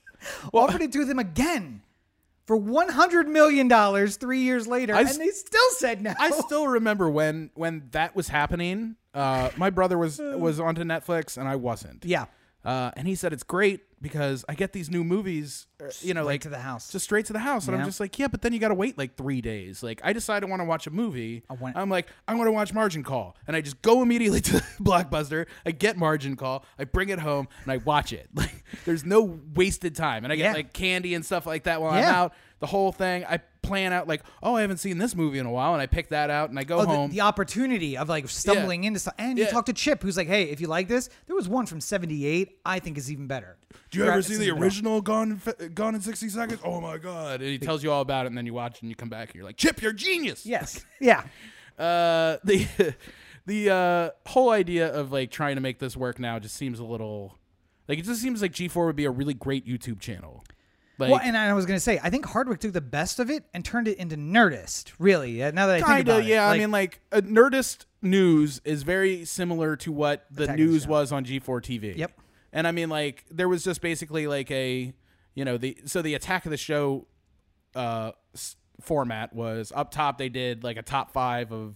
Well, offered it to do them again for 100 million dollars three years later, I and s- they still said no. I still remember when when that was happening. Uh, my brother was was onto Netflix and I wasn't. yeah, Uh, and he said it's great because I get these new movies, uh, you know, Straight like to the house. just straight to the house. And Yeah. I'm just like, yeah, but then you got to wait like three days. Like I decide I want to watch a movie. I want- I'm like, I want to watch Margin Call, and I just go immediately to Blockbuster. I get Margin Call, I bring it home, and I watch it. Like there's no wasted time, and I get Yeah. like candy and stuff like that while I'm out. The whole thing, I plan out like, oh, I haven't seen this movie in a while, and I pick that out and I go Oh, the, home. the opportunity of like stumbling into stuff, and you Yeah. talk to Chip, who's like, "Hey, if you like this, there was one from '78. I think is even better." Do you ever see the original Gone in Gone in 60 Seconds? Oh my god! And he tells you all about it, and then you watch and you come back and you're like, Chip, you're genius. Yes. Yeah. Uh, the the uh, whole idea of like trying to make this work now just seems a little like it just seems like G4 would be a really great YouTube channel. Like well, and I was gonna say, I think Hardwick took the best of it and turned it into Nerdist. Really, now that I think kind about of it, yeah. I mean, like uh, Nerdist news is very similar to what the news Show. was on G4 TV. Yep. And I mean, like there was just basically like a you know the so the attack of the show uh format was up top they did like a top five of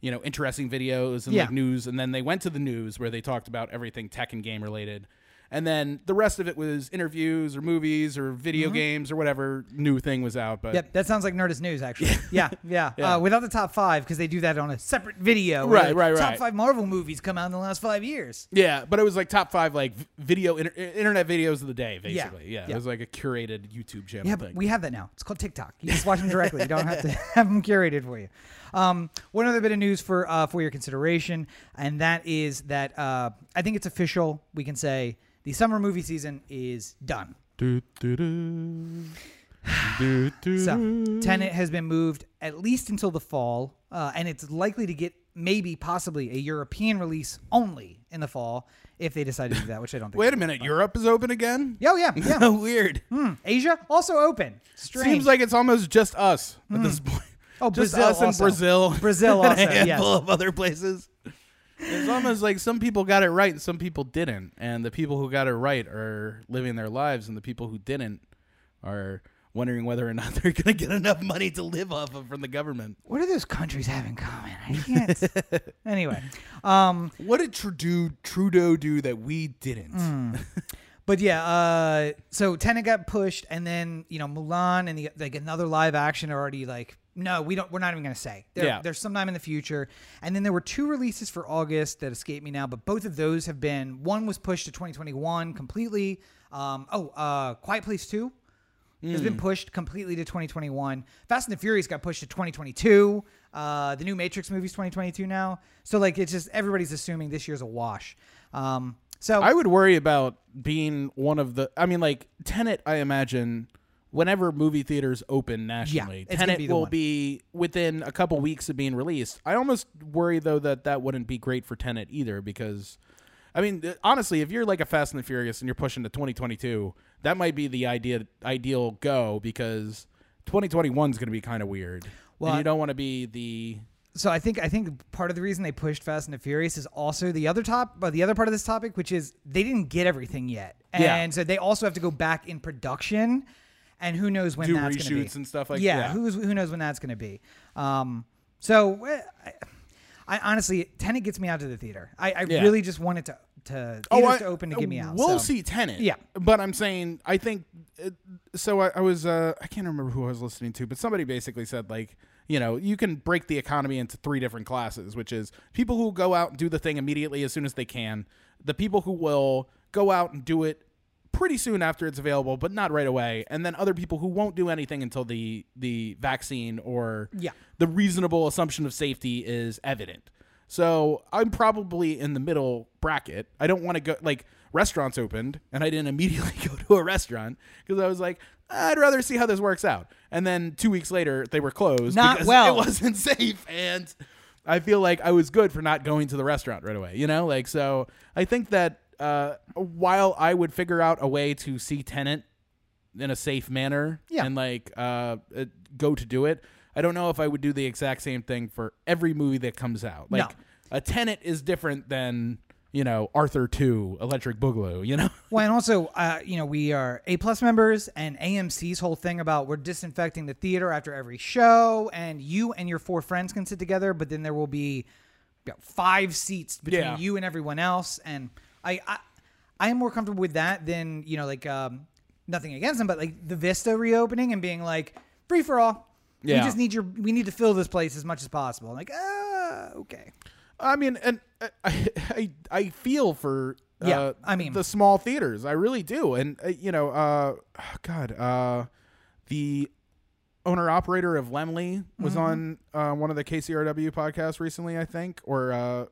you know interesting videos and Yeah. like news and then they went to the news where they talked about everything tech and game related and then the rest of it was interviews or movies or video games or whatever new thing was out but Mm-hmm. Yep, that sounds like Nerdist news, actually. Yeah, yeah. Yeah. Uh, without the top five, because they do that on a separate video. Right, where right, Top five Marvel movies come out in the last five years. yeah but it was like top five like video inter- internet videos of the day Yeah. basically yeah, Yeah. it was like a curated youtube channel Yeah, thing but we have that now. It's called TikTok. You just watch them directly. You don't have to have them curated for you. Um, one other bit of news for uh, for your consideration, and that is that uh, I think it's official. We can say the summer movie season is done. Do, do, do. So. Tenet has been moved at least until the fall, uh, and it's likely to get maybe possibly a European release only in the fall if they decide to do that, which I don't think. Wait a minute, Europe is open again? Oh yeah, yeah. Weird. Hmm. Asia also open. Strange. Seems like it's almost just us at this point. Oh, just Brazil us and also. Brazil. Brazil and a handful yes. of other places. It's almost like some people got it right and some people didn't. And the people who got it right are living their lives, and the people who didn't are wondering whether or not they're going to get enough money to live off of from the government. What do those countries have in common? I can't. anyway, um, What did Trudeau, Trudeau do that we didn't? Hmm. but yeah, uh, so Tenet got pushed, and then you know Mulan and the like another live action are already like, no, we don't. We're not even gonna say. There, Yeah. there's sometime in the future, and then there were two releases for August that escape me now, but both of those have been. One was pushed to 2021 completely. Um, oh, uh, Quiet Place Two. Has been pushed completely to 2021. Fast and the Furious got pushed to 2022. Uh, the new Matrix movie's 2022 now. So like it's just everybody's assuming this year's a wash. Um, so I would worry about being one of the. I mean, like Tenet. I imagine whenever movie theaters open nationally, gonna Tenet be will one. be within a couple weeks of being released. I almost worry though that that wouldn't be great for Tenet either because. I mean, honestly, if you're like a Fast and the Furious and you're pushing to 2022, that might be the idea ideal go because 2021 is going to be kind of weird. Well, and you don't want to be the so I think I think part of the reason they pushed Fast and the Furious is also the other top, but the other part of this topic, which is they didn't get everything yet, and Yeah. so they also have to go back in production, and who knows when do that's going to be and stuff like yeah, that. who's who knows when that's going to be. Um, so eh, I, I honestly, Tenet gets me out to the theater. I, I Yeah. really just wanted to to Oh, I- to open to get me out. We'll so. see Tenet. Yeah. but I'm saying I think uh, so. I, I was uh, I can't remember who I was listening to, but somebody basically said like you know you can break the economy into three different classes, which is people who go out and do the thing immediately as soon as they can, the people who will go out and do it pretty soon after it's available, but not right away, and then other people who won't do anything until the the vaccine or Yeah. the reasonable assumption of safety is evident. So I'm probably in the middle bracket. I don't want to go like restaurants opened, and I didn't immediately go to a restaurant because I was like, I'd rather see how this works out. And then two weeks later, they were closed Not because well. it wasn't safe, and I feel like I was good for not going to the restaurant right away. You know, like so. I think that uh, while I would figure out a way to see Tenet in a safe manner Yeah. and like uh, go to do it. I don't know if I would do the exact same thing for every movie that comes out. Like No. a Tenet is different than you know Arthur Two, Electric Boogaloo. You know, Well, and also, uh, you know, we are A plus members, and AMC's whole thing about we're disinfecting the theater after every show, and you and your four friends can sit together, but then there will be you know, five seats between Yeah. you and everyone else, and I, I, I am more comfortable with that than you know, like um, nothing against them, but like the Vista reopening and being like free for all. Yeah. We just need your, we need to fill this place as much as possible. I'm like, ah, okay. I mean, and uh, I I, I feel for uh, Yeah, I mean- the small theaters. I really do, and uh, you know, uh, God, uh, the owner operator of Laemmle was Mm-hmm. on uh, one of the KCRW podcasts recently, I think, or uh,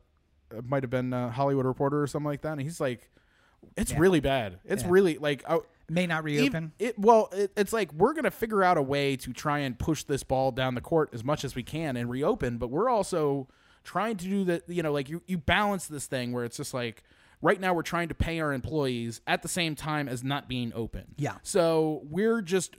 it might have been uh, Hollywood Reporter or something like that. And he's like, "It's Yeah. really bad. It's Yeah. really like." I, May not reopen. It, well, it, it's like we're gonna figure out a way to try and push this ball down the court as much as we can and reopen, but we're also trying to do that. You know, like you you balance this thing where it's just like right now we're trying to pay our employees at the same time as not being open. Yeah. So we're just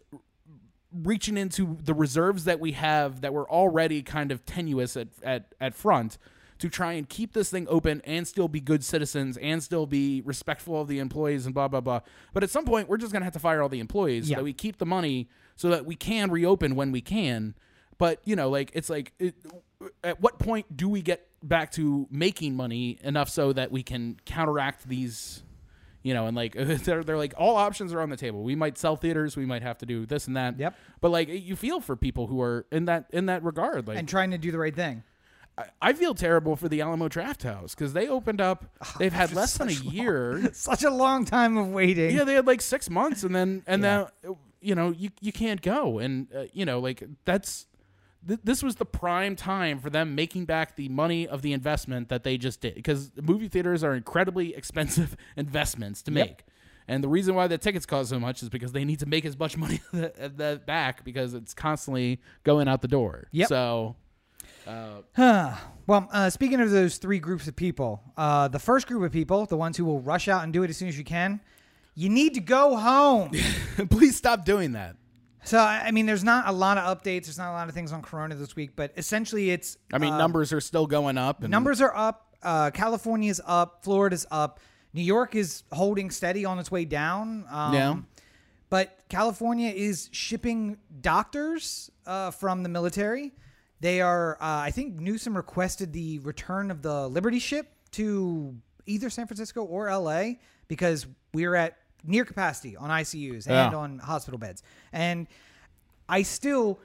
reaching into the reserves that we have that were already kind of tenuous at, at, at front to try and keep this thing open and still be good citizens and still be respectful of the employees and blah blah blah. But at some point we're just gonna have to fire all the employees Yeah. so that we keep the money so that we can reopen when we can. But you know, like it's like it, at what point do we get back to making money enough so that we can counteract these you know, and like they're they're like all options are on the table. We might sell theaters, we might have to do this and that. Yep. But like you feel for people who are in that in that regard. Like and trying to do the right thing. I, I feel terrible for the Alamo Drafthouse because they opened up. They've had less than a year. Such a long time of waiting. yeah, they had like six months, and then and Yeah. then you know you you can't go, and uh, you know like that's. th- This was the prime time for them making back the money of the investment that they just did because movie theaters are incredibly expensive investments to Yep. make. And the reason why the tickets cost so much is because they need to make as much money that back because it's constantly going out the door. Yep. So Huh. Well, uh, speaking of those three groups of people, uh, the first group of people, the ones who will rush out and do it as soon as you can, you need to go home. please stop doing that. so, I mean, there's not a lot of updates. There's not a lot of things on Corona this week, but essentially, it's. I mean, uh, numbers are still going up. And numbers are up. Uh, California's up. Florida's up. New York is holding steady on its way down. Um, Yeah. But California is shipping doctors uh, from the military. They are, uh, I think Newsom requested the return of the Liberty ship to either San Francisco or LA because we're at near capacity on ICUs and Yeah. on hospital beds. And I still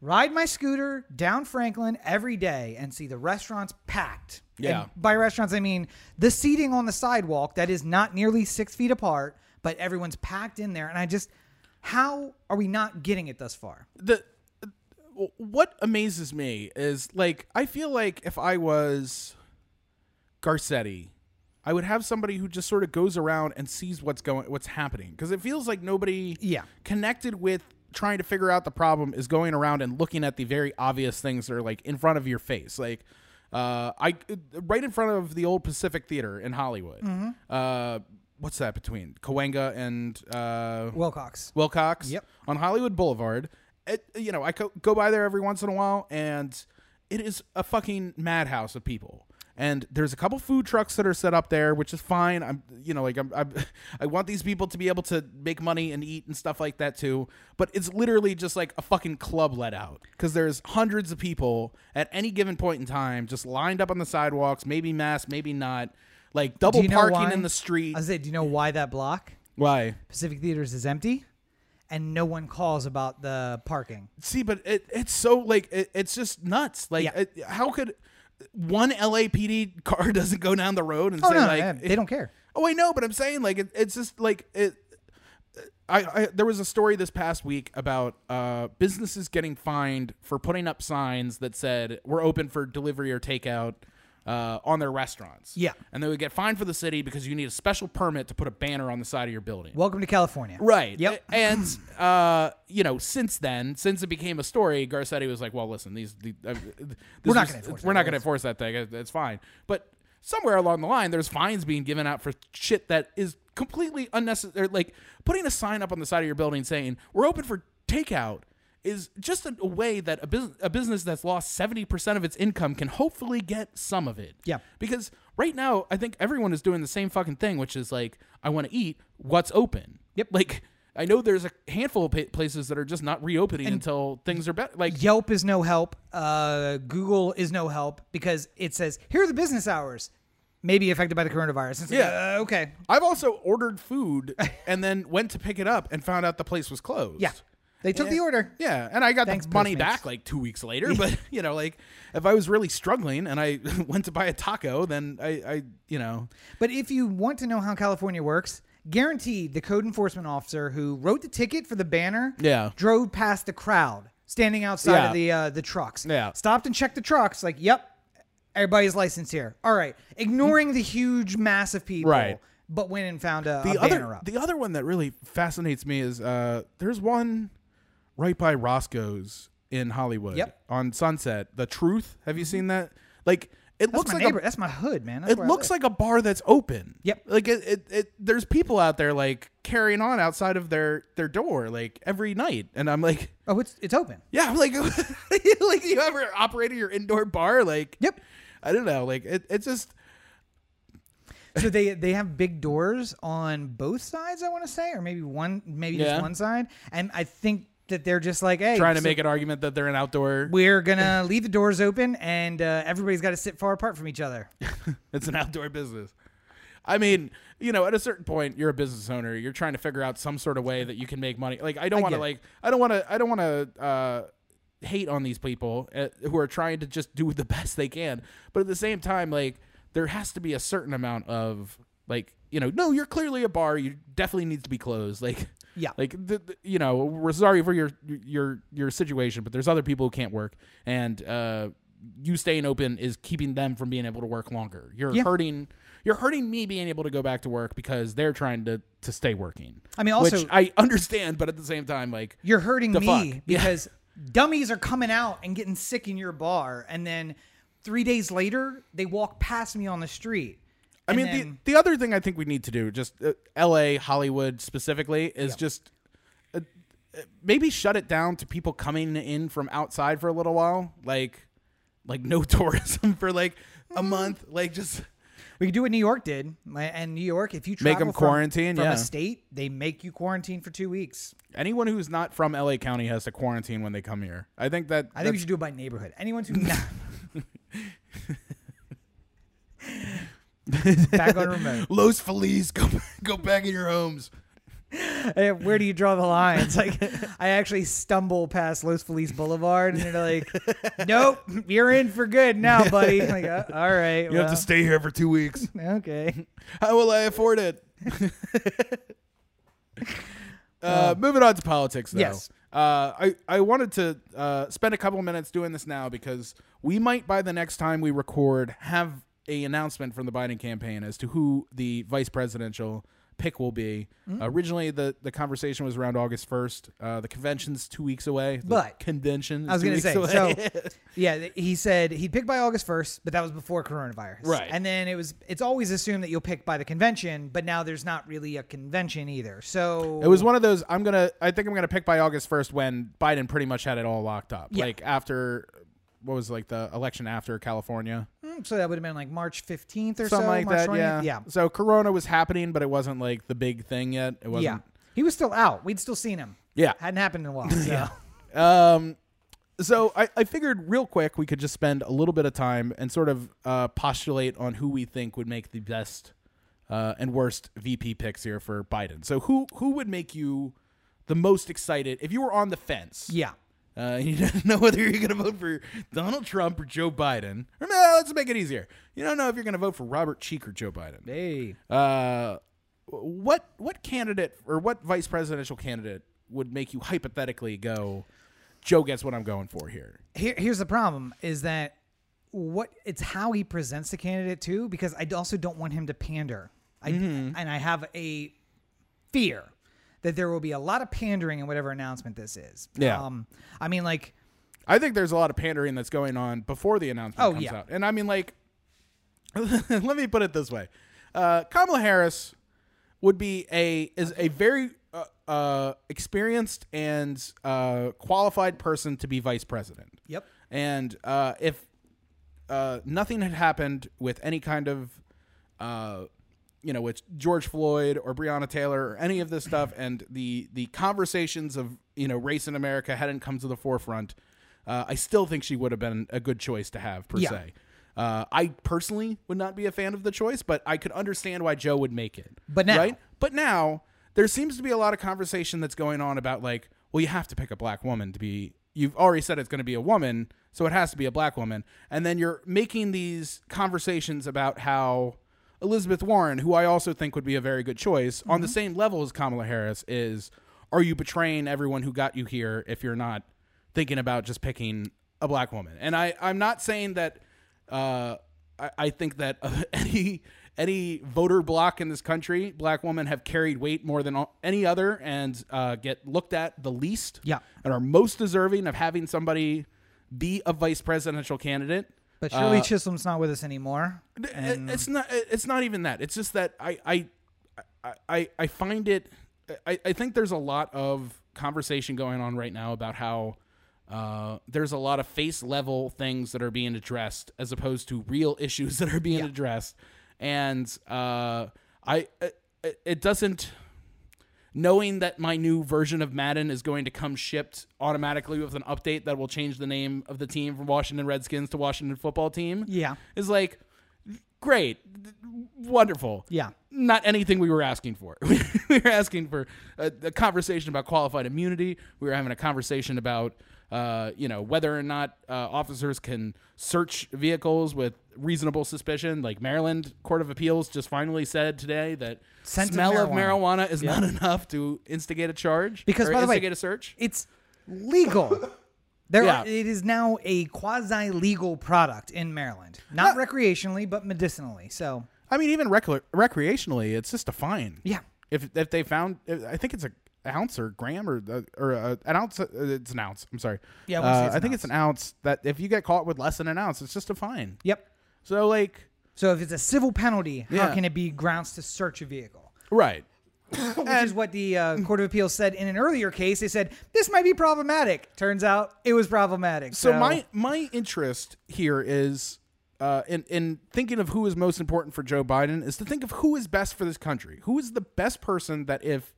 ride my scooter down Franklin every day and see the restaurants packed. Yeah. And by restaurants, I mean the seating on the sidewalk that is not nearly six feet apart, but everyone's packed in there. And I just, how are we not getting it thus far? the what amazes me is like I feel like if I was Garcetti, I would have somebody who just sort of goes around and sees what's going what's happening because it feels like nobody Yeah. connected with trying to figure out the problem is going around and looking at the very obvious things that are like in front of your face like uh, I right in front of the old Pacific Theater in Hollywood. Uh, what's that between Cahuenga and uh, Wilcox. Wilcox Yep. on Hollywood Boulevard. It, you know, I co- go by there every once in a while, and it is a fucking madhouse of people. And there's a couple food trucks that are set up there, which is fine. I'm, you know, like I'm, I'm I want these people to be able to make money and eat and stuff like that too. But it's literally just like a fucking club let out because there's hundreds of people at any given point in time just lined up on the sidewalks, maybe masked, maybe not, like double Do you know parking why? in the street. I say, do you know why that block, Why? Pacific Theaters, is empty? And no one calls about the parking. See, but it, it's so like it, it's just nuts. Like, Yeah. it, how could one LAPD car doesn't go down the road and Oh, say no, like they don't care. Oh, I know, but I'm saying like it, it's just like it. I, I there was a story this past week about uh, businesses getting fined for putting up signs that said we're open for delivery or takeout uh, on their restaurants. Yeah. and they would get fined for the city because you need a special permit to put a banner on the side of your building. Welcome to California. Right. Yep. And uh, you know, since then, since it became a story, Garcetti was like, "Well, listen, these, the, uh, this We're not gonna enforce we're that. not going to enforce that thing. It- It's fine." But somewhere along the line, there's fines being given out for shit that is completely unnecessary. Like putting a sign up on the side of your building saying we're open for takeout is just a, a way that a, bus- a business that's lost 70% of its income can hopefully get some of it. Yeah. Because right now, I think everyone is doing the same fucking thing, which is like, I want to eat what's open. Yep. Like, I know there's a handful of pa- places that are just not reopening until things are better. Like, Yelp is no help. Uh, Google is no help because it says here are the business hours, maybe affected by the coronavirus. It's like, Yeah. uh, okay. I've also ordered food and then went to pick it up and found out the place was closed. Yeah, they took Yeah. the order. Yeah, and I got Thanks, the money back like two weeks later. But you know, like if I was really struggling and I went to buy a taco, then I, I, you know, But if you want to know how California works, guaranteed the code enforcement officer who wrote the ticket for the banner Yeah. drove past the crowd standing outside Yeah. of the uh, the trucks. Yeah. Stopped and checked the trucks. Like, yep, everybody's licensed here. All right. Ignoring the huge mass of people. Right. But went and found a, the a other banner up. the other one that really fascinates me is uh, there's one right by Roscoe's in Hollywood Yep. Mm-hmm. on Sunset. The Truth. Have you seen that? Like it That's looks my like neighbor. a, That's my hood, man. That's it looks like a bar that's open. Yep. Like it, it, it there's people out there like carrying on outside of their their door like every night, and I'm like. Oh, it's it's open. Yeah, I'm like, like you ever operated your indoor bar? Like, Yep. I don't know. Like, it, it's just so they they have big doors on both sides. I want to say, or maybe one, maybe Yeah. just one side. And I think that they're just like, hey, trying to so make an argument that they're an outdoor. We're gonna leave the doors open, and uh, everybody's got to sit far apart from each other. It's an outdoor business. I mean, you know, at a certain point, you're a business owner. You're trying to figure out some sort of way that you can make money. Like, I don't want to, like, I don't want to, I don't want to uh, hate on these people uh, who are trying to just do the best they can. But at the same time, like, there has to be a certain amount of, like, you know, no, you're clearly a bar. You definitely needs to be closed. Like, Yeah. like the, the- you know, we're sorry for your your your situation, but there's other people who can't work, and uh, you staying open is keeping them from being able to work longer. You're Yeah. hurting you're hurting me being able to go back to work because they're trying to to stay working. I mean, also- which I understand, but at the same time, like You're hurting me fuck? Yeah. because dummies are coming out and getting sick in your bar, and then three days later they walk past me on the street. I mean, then- the the other thing I think we need to do, just uh, L.A., Hollywood specifically, is just uh, uh, maybe shut it down to people coming in from outside for a little while, like like no tourism for like Mm. a month, like just we could do what New York did, and New York, if you Make them from- quarantine, from yeah. a state, they make you quarantine for two weeks. anyone who's not from L.A. County has to quarantine when they come here. I think that I think we should do it by neighborhood. Anyone who's not back on remote. Los Feliz, go go back in your homes. Hey, Where do you draw the line? It's like I actually stumble past Los Feliz Boulevard, and they're like, "Nope, you're in for good now, buddy." Like, uh, all right, You have to stay here for two weeks. okay. How will I afford it? uh, moving on to politics, though. Yes. Uh, I, I wanted to uh, spend a couple minutes doing this now because we might, by the next time we record, have a announcement from the Biden campaign as to who the vice presidential pick will be. Mm-hmm. originally, the, the conversation was around August 1st. Uh, the convention's two weeks away. The But- convention I was going to say, away. so yeah, he said he'd pick by August 1st, but that was before coronavirus. Right. And then it was, it's always assumed that you'll pick by the convention, but now there's not really a convention either. So It was one of those. I'm gonna. I think I'm gonna pick by August first when Biden pretty much had it all locked up. Yeah. Like after, what was like the election after California, Mm, so that would have been like March 15th or something so. like March that. 20th? Yeah. Yeah. So Corona was happening, but it wasn't like the big thing yet. It wasn't. Yeah. He was still out. We'd still seen him. Yeah. Hadn't happened in a while. So. Um, so I, I figured real quick we could just spend a little bit of time and sort of uh, postulate on who we think would make the best uh, and worst VP picks here for Biden. So who who would make you the most excited if you were on the fence? Yeah. Uh, you don't know whether you're going to vote for Donald Trump or Joe Biden. Or no, let's make it easier. You don't know if you're going to vote for Robert Cheek or Joe Biden. Hey. Uh, what what candidate or what vice presidential candidate would make you hypothetically go? Joe gets what I'm going for here. Here, here's the problem: is that what it's how he presents the candidate too, because I also don't want him to pander. I, Mm-hmm. And I have a fear that there will be a lot of pandering in whatever announcement this is. Yeah. Um, I mean, like, I think there's a lot of pandering that's going on before the announcement Oh, comes yeah. out. And I mean, like, let me put it this way: uh, Kamala Harris would be a is a very uh, uh, experienced and uh, qualified person to be vice president. yep. And uh, if uh, nothing had happened with any kind of, uh, you know, with George Floyd or Breonna Taylor or any of this stuff, and the the conversations of you know race in America hadn't come to the forefront, uh, I still think she would have been a good choice to have per Yeah. se. Uh, I personally would not be a fan of the choice, but I could understand why Joe would make it. But now- right? But now there seems to be a lot of conversation that's going on about like, well, you have to pick a black woman to be. You've already said it's going to be a woman, so it has to be a black woman, and then you're making these conversations about how Elizabeth Warren, who I also think would be a very good choice, on the same level as Kamala Harris, is are you betraying everyone who got you here if you're not thinking about just picking a black woman? And I, I'm not saying that uh, I, I think that uh, any any voter block in this country, black women have carried weight more than all- any other and uh, get looked at the least. Yeah. and are most deserving of having somebody be a vice presidential candidate. But Shirley Uh, Chisholm's not with us anymore. And it's not. It's not even that. It's just that I I I I, I find it. I, I think there's a lot of conversation going on right now about how uh, there's a lot of face level things that are being addressed as opposed to real issues that are being Yeah. addressed, and uh, I it, it doesn't. Knowing that my new version of Madden is going to come shipped automatically with an update that will change the name of the team from Washington Redskins to Washington Football Team, yeah. is like great wonderful Yeah. not anything we were asking for we were asking for a, a conversation about qualified immunity we were having a conversation about uh, you know whether or not uh, officers can search vehicles with reasonable suspicion like maryland court of appeals just finally said today that Scent smell of marijuana. marijuana is not enough to instigate a charge Because, or by the way- a search It's legal There, Yeah. are, it is now a quasi legal product in Maryland, not recreationally, but medicinally. So I mean, even recre- recreationally, it's just a fine. yeah, If if they found, I think it's a ounce or gram or uh, or uh, an ounce. Uh, it's an ounce. I'm sorry. Yeah, I uh, it's I think it's an ounce. That if you get caught with less than an ounce, it's just a fine. yep. So like, So if it's a civil penalty, how Yeah. can it be grounds to search a vehicle? right. Which is what the uh, Court of Appeals said in an earlier case. They said this might be problematic. Turns out it was problematic. So my my interest here is uh, in in thinking of who is most important for Joe Biden is to think of who is best for this country. Who is the best person that if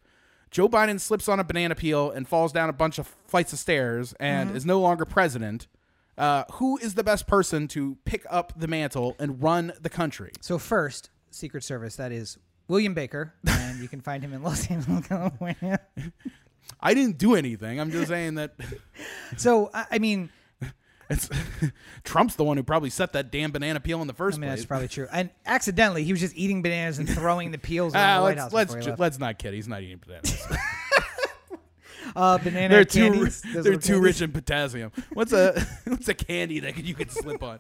Joe Biden slips on a banana peel and falls down a bunch of flights of stairs and Mm-hmm. is no longer president, uh, who is the best person to pick up the mantle and run the country? So first, Secret Service. That is William Baker, and you can find him in Los Angeles, California. I didn't do anything. I'm just saying that So I, I mean, it's Trump's the one who probably set that damn banana peel in the first I mean place. that's probably true. And accidentally, he was just eating bananas and throwing the peels Ah, in the White let's House. let's ju- let's not kid. He's not eating bananas. uh, banana they're too candies. those they're too candies. rich in potassium. What's a what's a candy that you could slip on?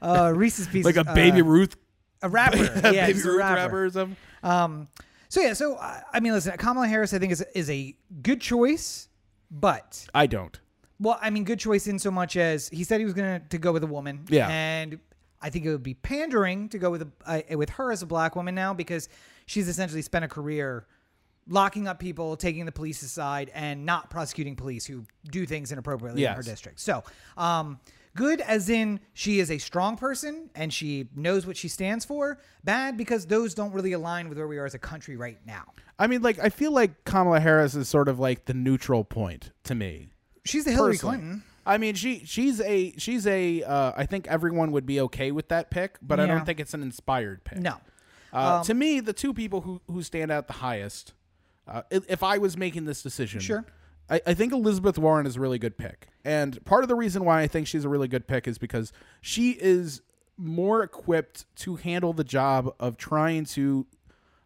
Uh, Reese's Pieces, Like a baby uh, Ruth, a wrapper. yeah, baby Ruth wrapper. wrapper or something. Um, so yeah, so I I mean, listen, Kamala Harris, I think is is a good choice, but I don't. Well, I mean, good choice in so much as he said he was going to go with a woman, Yeah. and I think it would be pandering to go with a uh, with her as a black woman now because she's essentially spent a career locking up people, taking the police aside, and not prosecuting police who do things inappropriately in her district. So, um, good as in she is a strong person and she knows what she stands for. Bad because those don't really align with where we are as a country right now. I mean, like I feel like Kamala Harris is sort of like the neutral point to me. She's the Hillary personally. Clinton. I mean, she she's a she's a. Uh, I think everyone would be okay with that pick, but I Yeah. don't think it's an inspired pick. No. Uh, to me, the two people who who stand out the highest, uh, if, if I was making this decision, Sure. I, I think Elizabeth Warren is a really good pick, and part of the reason why I think she's a really good pick is because she is more equipped to handle the job of trying to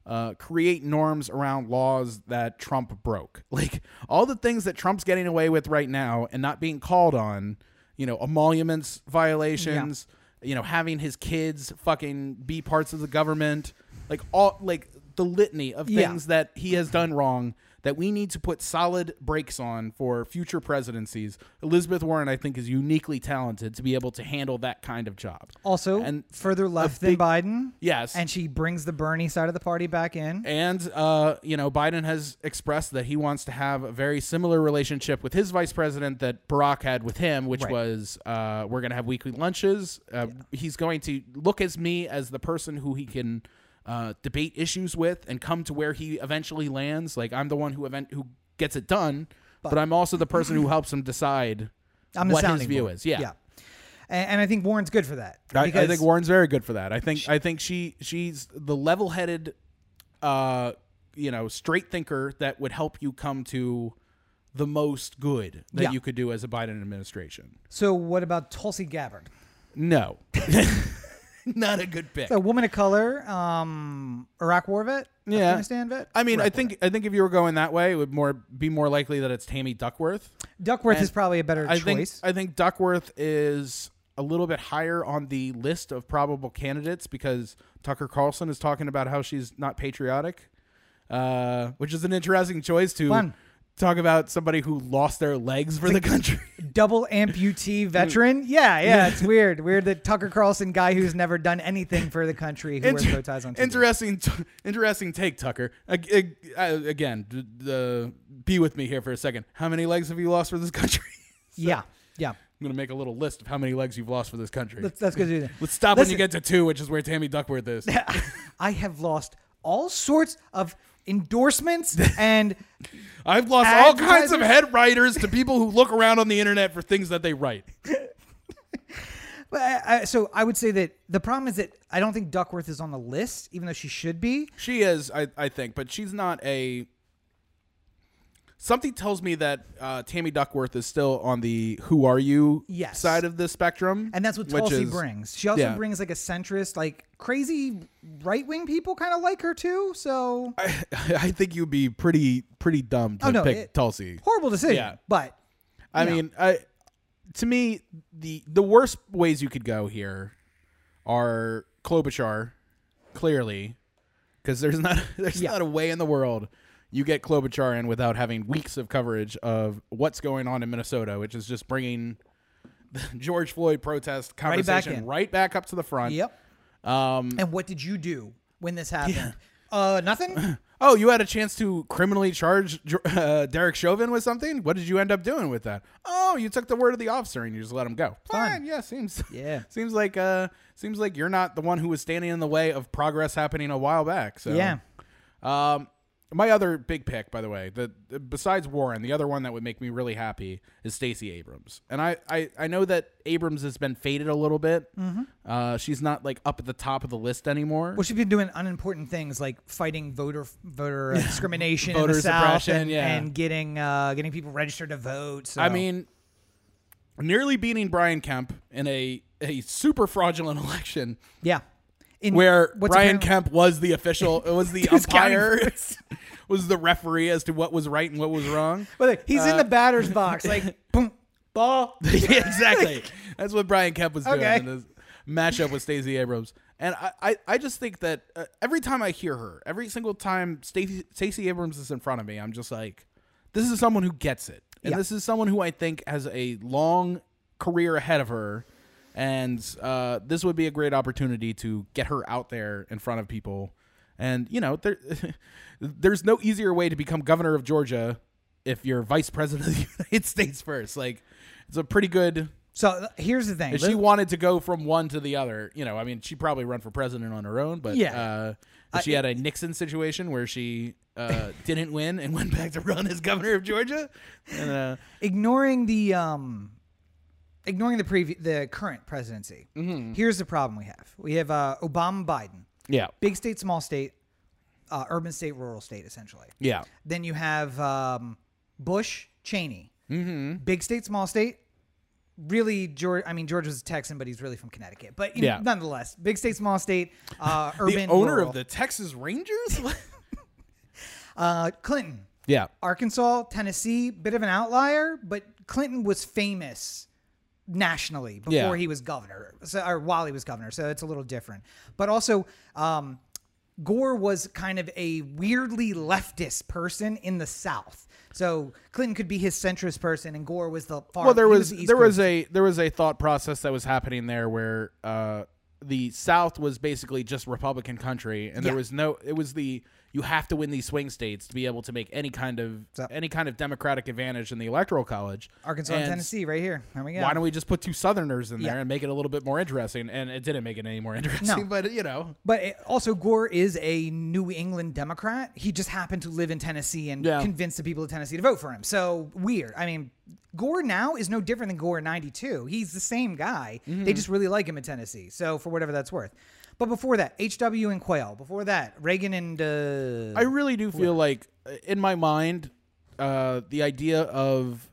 uh, create norms around laws that Trump broke. Like all the things that Trump's getting away with right now and not being called on, you know, emoluments violations, you know, having his kids fucking be parts of the government, like all like the litany of Yeah. things that he has done wrong that we need to put solid brakes on for future presidencies. Elizabeth Warren, I think, is uniquely talented to be able to handle that kind of job. Also, And further left big- than Biden. Yes. And she brings the Bernie side of the party back in. And uh, you know, Biden has expressed that he wants to have a very similar relationship with his vice president that Barack had with him, which Right. was uh, we're going to have weekly lunches. Uh, He's going to look as me as the person who he can uh, debate issues with and come to where he eventually lands. Like I'm the one who event who gets it done, but, I'm also the person who helps him decide I'm the what his view board. is. Yeah. Yeah. And, and I think Warren's good for that. I, I think Warren's very good for that. I think I think she she's the level-headed, uh, you know, straight thinker that would help you come to the most good that Yeah. you could do as a Biden administration. So what about Tulsi Gabbard? No, not a good pick. A woman of color, um, Iraq war vet, Yeah. Afghanistan vet. I mean, I Iraq war think I think if you were going that way, it would more be more likely that it's Tammy Duckworth. Duckworth and is probably a better I think choice. I think Duckworth is a little bit higher on the list of probable candidates because Tucker Carlson is talking about how she's not patriotic, uh, which is an interesting choice to Fun. Talk about somebody who lost their legs for the country. Double amputee veteran. Yeah, yeah, it's weird. Weird that Tucker Carlson, guy who's never done anything for the country, who wears Inter- bow ties on TV. interesting, t- interesting take, Tucker. Ag- ag- uh, again, d- the be with me here for a second. How many legs have you lost for this country? Yeah, yeah. I'm gonna make a little list of how many legs you've lost for this country. Let's, let's go do that. Let's stop when you get to two, which is where Tammy Duckworth is. I have lost all sorts of endorsements and I've lost all kinds of head writers to people who look around on the internet for things that they write. But I, I, so I would say that the problem is that I don't think Duckworth is on the list, even though she should be. She is, I, I think, but she's not a. Something tells me that uh, Tammy Duckworth is still on the "Who are you" Yes. side of the spectrum, And that's what which Tulsi is- brings. She also yeah. brings like a centrist, like crazy right wing people kind of like her too. So I, I think you'd be pretty pretty dumb to Oh, no, pick it- Tulsi. horrible decision. Yeah. But I mean, I to me, the the worst ways you could go here are Klobuchar, clearly, because there's not there's Yeah. not a way in the world you get Klobuchar in without having weeks of coverage of what's going on in Minnesota, which is just bringing the George Floyd protest Right back conversation right back up to the front. Yep. Um, And what did you do when this happened? Uh, nothing. oh, you had a chance to criminally charge uh, Derek Chauvin with something. What did you end up doing with that? Oh, you took the word of the officer and you just let him go. Fine. Fine. Yeah, seems Yeah. seems like uh seems like you're not the one who was standing in the way of progress happening a while back. So Yeah. Um, my other big pick, by the way, the, besides Warren, the other one that would make me really happy is Stacey Abrams, and I, I, I know that Abrams has been faded a little bit. Mm-hmm. Uh, she's not like up at the top of the list anymore. Well, she's been doing unimportant things like fighting voter voter uh, discrimination in Voter the South suppression, and, yeah. and getting uh, getting people registered to vote. So. I mean, nearly beating Brian Kemp in a a super fraudulent election yeah. In where Brian Kemp was the official, it was the He was counting umpire, was the referee as to what was right and what was wrong. But look, he's Uh, in the batter's box, like boom, ball. yeah, exactly. That's what Brian Kemp was doing Okay. in this matchup with Stacey Abrams. And I, I, I just think that uh, every time I hear her, every single time Stacey, Stacey Abrams is in front of me, I'm just like, this is someone who gets it. And Yeah. this is someone who I think has a long career ahead of her. And uh, this would be a great opportunity to get her out there in front of people. And, you know, there, there's no easier way to become governor of Georgia if you're vice president of the United States first. Like, it's a pretty good. So uh, here's the thing. If she wanted to go from one to the other, you know, I mean, she'd probably run for president on her own, but Yeah. uh, if she had a Nixon situation where she uh, didn't win and went back to run as governor of Georgia. And, uh, ignoring the um ignoring the previ- the current presidency Mm-hmm. here's the problem we have we have uh obama biden yeah, big state small state uh, urban state rural state essentially yeah, then you have um bush cheney mm-hmm. big state small state really george i mean george was a texan but he's really from connecticut but you know, Yeah. nonetheless big state small state uh urban the owner rural. of the Texas Rangers. uh clinton yeah, Arkansas, Tennessee, bit of an outlier, but Clinton was famous nationally before Yeah. he was governor, so, or while he was governor. So it's a little different. But also, um, Gore was kind of a weirdly leftist person in the South. So Clinton could be his centrist person, and Gore was the far. well, there he was, the there was a there was a thought process that was happening there where uh, the South was basically just Republican country, and there was no. It was the you have to win these swing states to be able to make any kind of any kind of Democratic advantage in the electoral college. Arkansas and, Tennessee right here. There we go. Why don't we just put two Southerners in there Yeah. and make it a little bit more interesting? And it didn't make it any more interesting, No. but you know, But it, also, Gore is a New England Democrat. He just happened to live in Tennessee and Yeah. convince the people of Tennessee to vote for him. So weird. I mean, Gore now is no different than Gore in '92. He's the same guy. Mm-hmm. They just really like him in Tennessee. So for whatever that's worth. But before that, H.W. and Quayle. Before that, Reagan and uh, I really do feel like, uh, in my mind, uh, the idea of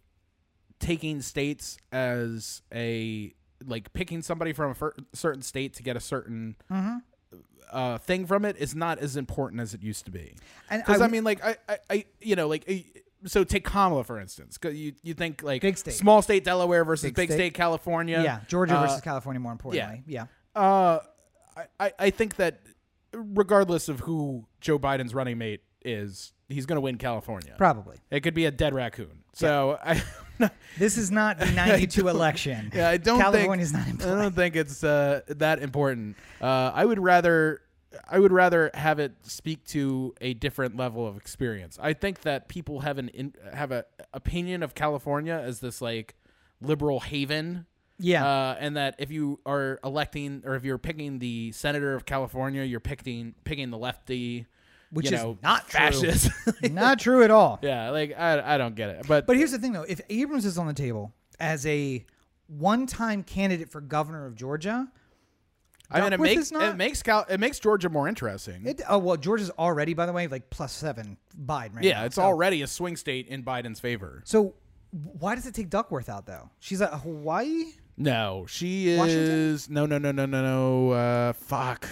taking states as a like picking somebody from a fir- certain state to get a certain Mm-hmm. uh, thing from it is not as important as it used to be. Because I, I- mean, like I, I, I, you know, like. So take Kamala for instance. 'cause You you think like Big state. small state Delaware versus Big big, state. state. California. yeah, Georgia Uh, versus California. More importantly, yeah. uh, I, I, think that regardless of who Joe Biden's running mate is, he's going to win California. probably. It could be a dead raccoon. So I, This is not the '92 election. yeah, I don't California's think not in I don't think it's uh, that important. Uh, I would rather I would rather have it speak to a different level of experience. I think that people have an in, have a opinion of California as this like liberal haven. Yeah. Uh, and that if you are electing or if you're picking the senator of California, you're picking picking the lefty, Which you is know, not true. fascist. not true at all. yeah, like I, I don't get it. But But here's the thing, though: if Abrams is on the table as a one-time candidate for governor of Georgia, I mean, it makes not- it makes Cal- it makes Georgia more interesting. it, oh well, Georgia's already, by the way, like plus seven Biden right yeah, now. it's so, already a swing state in Biden's favor. So why does it take Duckworth out though? She's at Hawaii. No, she Washington? is no, no, no, no, no, no. Uh, fuck,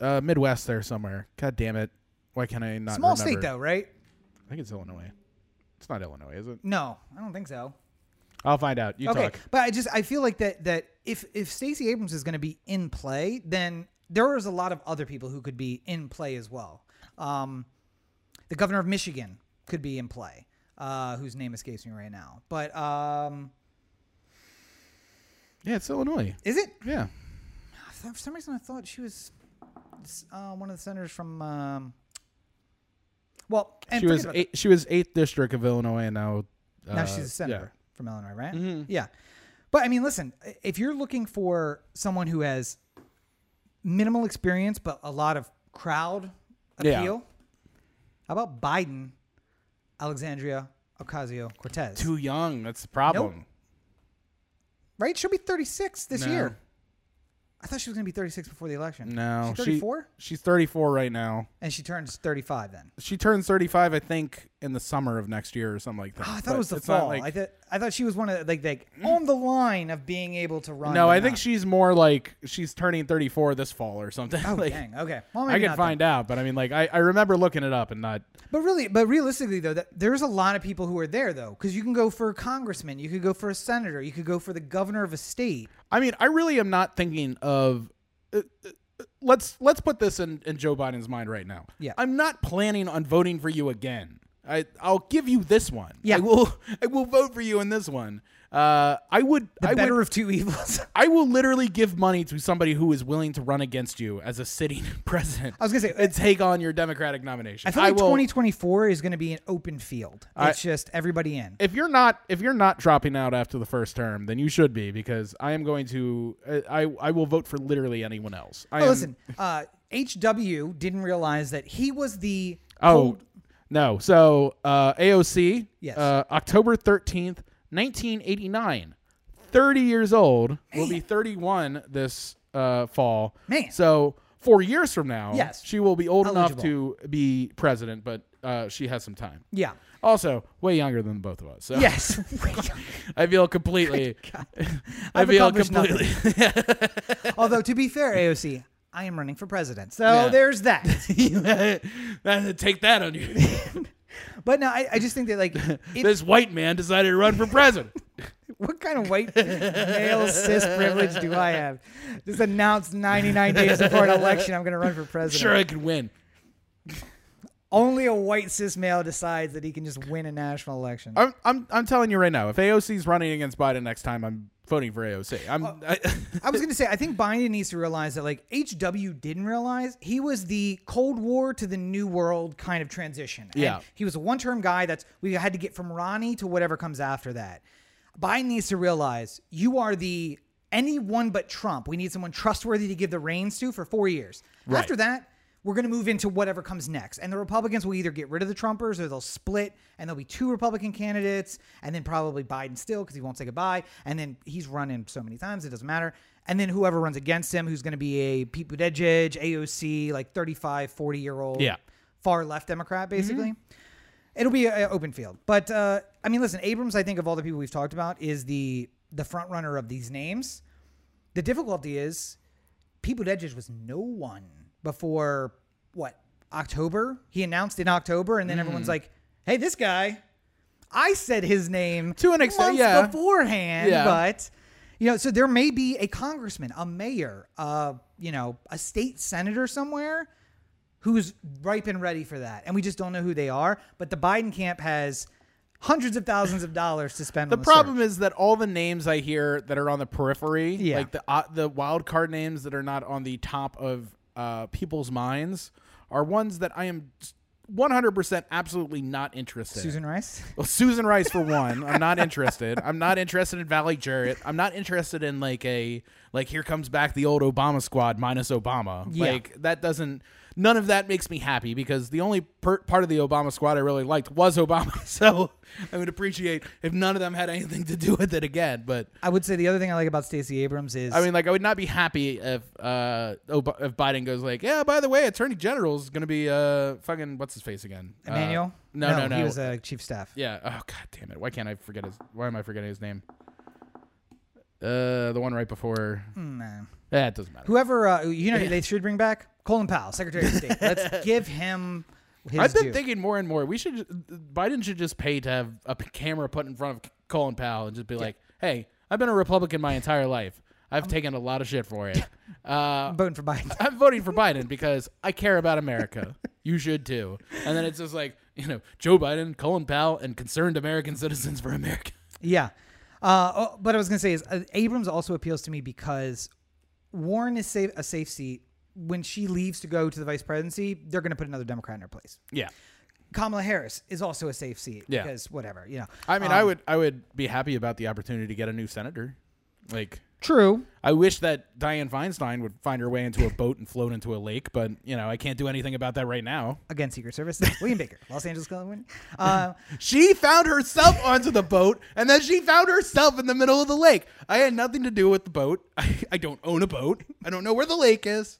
uh, Midwest there somewhere. God damn it! Why can't I not? Small remember? state though, right? I think it's Illinois. It's not Illinois, is it? No, I don't think so. I'll find out. You okay, talk. but I just I feel like that that if if Stacey Abrams is going to be in play, then there is a lot of other people who could be in play as well. Um, the governor of Michigan could be in play, uh, whose name escapes me right now. But um, Yeah, it's Illinois. is it? Yeah. For some reason, I thought she was uh, one of the senators from. Um, well, and she forget was about eight, she was eighth district of Illinois, and now that. now uh, she's a senator from Illinois, right? Mhm. Yeah. But I mean, listen, if you're looking for someone who has minimal experience but a lot of crowd Yeah. appeal, how about Biden, Alexandria Ocasio Cortez? Too young. That's the problem. Right? She'll be 36 this No. year. I thought she was going to be 36 before the election. No, She's she- 34? She's 34 right now. and she turns 35 then. She turns 35, I think, in the summer of next year or something like that. Oh, I thought But it was the fall. like- I thought I thought she was one of like like on the line of being able to run. no, I think not. she's more like she's turning 34 this fall or something. Oh like, dang. Okay. Well, I can find out, but I mean, like, I, I remember looking it up and not. But really, but realistically though, that there's a lot of people who are there though, because you can go for a congressman, you could go for a senator, you could go for the governor of a state. I mean, I really am not thinking of. Uh, uh, let's let's put this in, in Joe Biden's mind right now. Yeah. I'm not planning on voting for you again. I I'll give you this one. Yeah. I will I will vote for you in this one. Uh, I would The I better would of two evils. I will literally give money to somebody who is willing to run against you as a sitting president. I was gonna say, and take on your Democratic nomination. I feel like will, 2024 is going to be an open field. I- It's just everybody in. If you're not if you're not dropping out after the first term, then you should be because I am going to uh, I I will vote for literally anyone else. I Oh, am, listen, uh, HW didn't realize that he was the Oh cold- no! So uh, AOC, Yes. uh, October thirteenth, nineteen eighty nine. Thirty years old. Will be thirty one this uh, fall. Man. So four years from now, Yes. she will be old enough to be president, but uh, she has some time. yeah. Also, way younger than both of us. So Yes. I feel completely. I feel completely. Although to be fair, AOC, I am running for president, so Yeah. there's that. Take that on you. But no, I, I just think that like, it, this white man decided to run for president. what kind of white male cis privilege do I have? Just announced 99 days before an election, I'm going to run for president. sure, I could win. Only a white cis male decides that he can just win a national election. I'm, I'm, I'm telling you right now. If AOC's running against Biden next time, I'm voting for AOC. I'm. I, I was going to say, I think Biden needs to realize that, like, HW didn't realize he was the Cold War to the New World kind of transition. And Yeah. He was a one term guy that's, we had to get from Ronnie to whatever comes after that. Biden needs to realize you are the anyone but Trump. We need someone trustworthy to give the reins to for four years. Right. After that, we're going to move into whatever comes next. And the Republicans will either get rid of the Trumpers or they'll split and there'll be two Republican candidates and then probably Biden still because he won't say goodbye. And then he's running so many times, it doesn't matter. And then whoever runs against him, who's going to be a Pete Buttigieg, AOC, like 35, 40 year old Yeah. far left Democrat, basically. It'll be an open field. But uh, I mean, listen, Abrams, I think of all the people we've talked about, is the the front runner of these names. The difficulty is Pete Buttigieg was no one before what October. He announced in October, and then Mm. everyone's like, "Hey, this guy." I said his name To an extent, yeah. beforehand, Yeah. but you know, so there may be a congressman, a mayor, uh, you know, a state senator somewhere who's ripe and ready for that, and we just don't know who they are. But the Biden camp has hundreds of thousands of dollars to spend. the the problem search. is that all the names I hear that are on the periphery, Yeah. like the uh, the wild card names that are not on the top of uh, people's minds, are ones that I am 100% absolutely not interested. in. Susan Rice. Well, Susan Rice for one. I'm not interested. I'm not interested in Valerie Jarrett. I'm not interested in like a like here comes back the old Obama squad minus Obama. Yeah. Like that doesn't. None of that makes me happy because the only per- part of the Obama squad I really liked was Obama. So I would appreciate if none of them had anything to do with it again. But I would say the other thing I like about Stacey Abrams is I mean, like I would not be happy if uh Ob- if Biden goes like, yeah, by the way, Attorney General is gonna be uh fucking what's his face again? Uh, Emanuel. no, no, no. He was a chief staff. Yeah. Oh god damn it. Why can't I forget his why am I forgetting his name? Uh the one right before Mm, nah. Yeah, it doesn't matter. Whoever uh, you know, they should bring back Colin Powell, Secretary of State. Let's give him his I've been due. thinking more and more. We should Biden should just pay to have a camera put in front of Colin Powell and just be like, "Hey, I've been a Republican my entire life. I've taken a lot of shit for it. Uh, I'm voting for Biden. I'm voting for Biden because I care about America. You should too." And then it's just like, you know, Joe Biden, Colin Powell, and concerned American citizens for America. Yeah. Uh, oh, but I was going to say is uh, Abrams also appeals to me because Warren is safe, a safe seat. When she leaves to go to the vice presidency, they're going to put another Democrat in her place. Yeah. Kamala Harris is also a safe seat Yeah. because whatever, you know. I mean, I Um, would I would be happy about the opportunity to get a new senator. Like True. I wish that Dianne Feinstein would find her way into a boat and float into a lake, but you know, I can't do anything about that right now. Again, Secret Service. William Baker, Los Angeles, California. Uh, She found herself onto the boat and then she found herself in the middle of the lake. I had nothing to do with the boat. I, I don't own a boat. I don't know where the lake is.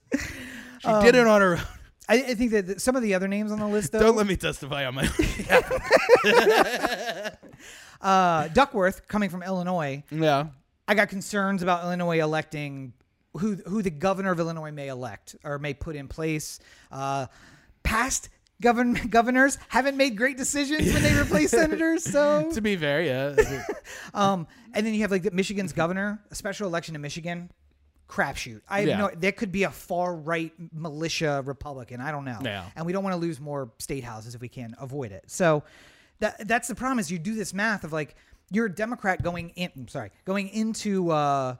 She did it on her own. I, I think that th- some of the other names on the list, though, Don't let me testify on my uh, Duckworth, coming from Illinois, Yeah. I got concerns about Illinois electing who who the governor of Illinois may elect or may put in place. Uh, past govern governors haven't made great decisions when they replace senators. So, To be fair, yeah. um, and then you have like the Michigan's governor, a special election in Michigan. Crapshoot. I have Yeah. no. There could be a far right militia Republican. I don't know. Yeah. And we don't want to lose more state houses if we can avoid it. So that that's the problem is you do this math of like you're a Democrat going in. I'm sorry, going into uh,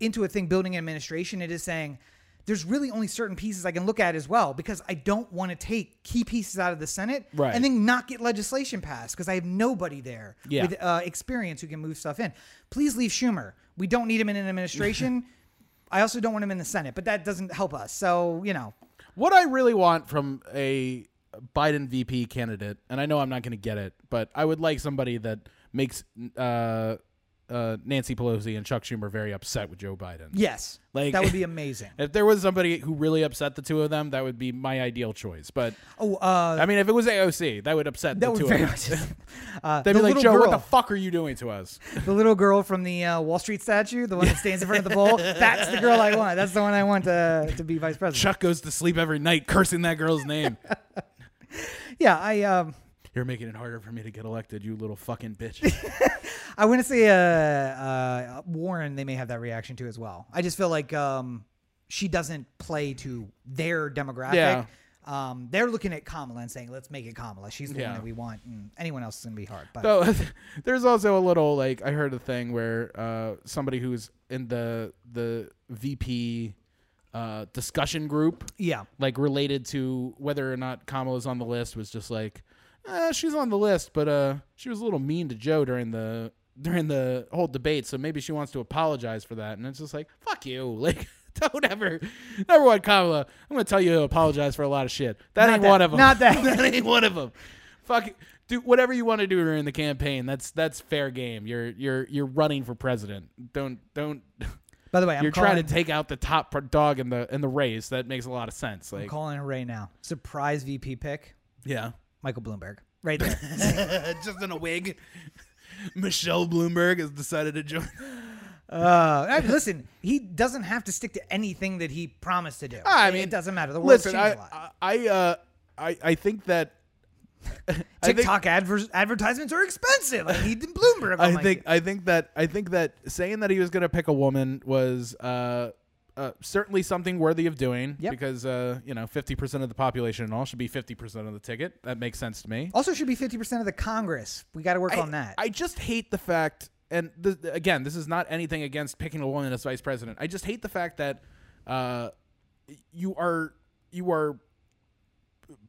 into a thing building an administration. It is saying there's really only certain pieces I can look at as well because I don't want to take key pieces out of the Senate Right. and then not get legislation passed because I have nobody there Yeah. with uh, experience who can move stuff in. Please leave Schumer. We don't need him in an administration. I also don't want him in the Senate, but that doesn't help us. So you know, what I really want from a Biden VP candidate, and I know I'm not going to get it, but I would like somebody that makes uh, uh, Nancy Pelosi and Chuck Schumer very upset with Joe Biden. yes, Like- that would be amazing. If there was somebody who really upset the two of them, that would be my ideal choice. But Oh, uh, I mean, if it was AOC, that would upset that the would two very of them. Uh, They'd the be like, Joe, girl, what the fuck are you doing to us? the little girl from the uh, Wall Street statue, the one that stands in front of the bowl. That's the girl I want. That's the one I want to to be vice president. Chuck goes to sleep every night cursing that girl's name. Yeah, I um, You're making it harder for me to get elected, you little fucking bitch. I want to say uh, uh, Warren. They may have that reaction too as well. I just feel like um, she doesn't play to their demographic. Yeah. Um, they're looking at Kamala and saying, "Let's make it Kamala. She's the Yeah. one that we want." And anyone else is gonna be hard. But So there's also a little like I heard a thing where uh, somebody who's in the the VP uh, discussion group, yeah, like related to whether or not Kamala's on the list, was just like, eh, she's on the list, but uh, she was a little mean to Joe during the during the whole debate, so maybe she wants to apologize for that. And it's just like, fuck you, like. Don't ever, never one, Kamala. I'm gonna tell you to apologize for a lot of shit. That Not ain't that. one of them. Not that. that ain't one of them. Fuck, it. do whatever you want to do during the campaign. That's that's fair game. You're you're you're running for president. Don't don't. by the way, I'm you're calling, trying to take out the top dog in the in the race. That makes a lot of sense. I'm Like calling it right now. Surprise VP pick, yeah, Michael Bloomberg, right there. just in a wig. Michelle Bloomberg has decided to join. Uh, I- listen, he doesn't have to stick to anything that he promised to do. I mean, it doesn't matter. The world's Listen, changed I a lot. I I, uh, I I think that I think- TikTok adver- advertisements are expensive. I need Bloomberg. I think I think that I think that saying that he was going to pick a woman was uh, uh, certainly something worthy of doing Yep. because uh, you know fifty percent of the population and all should be fifty percent of the ticket. That makes sense to me. also should be fifty percent of the Congress. We got to work I, on that. I just hate the fact, and th- again, this is not anything against picking a woman as vice president. I just hate the fact that uh, you are you are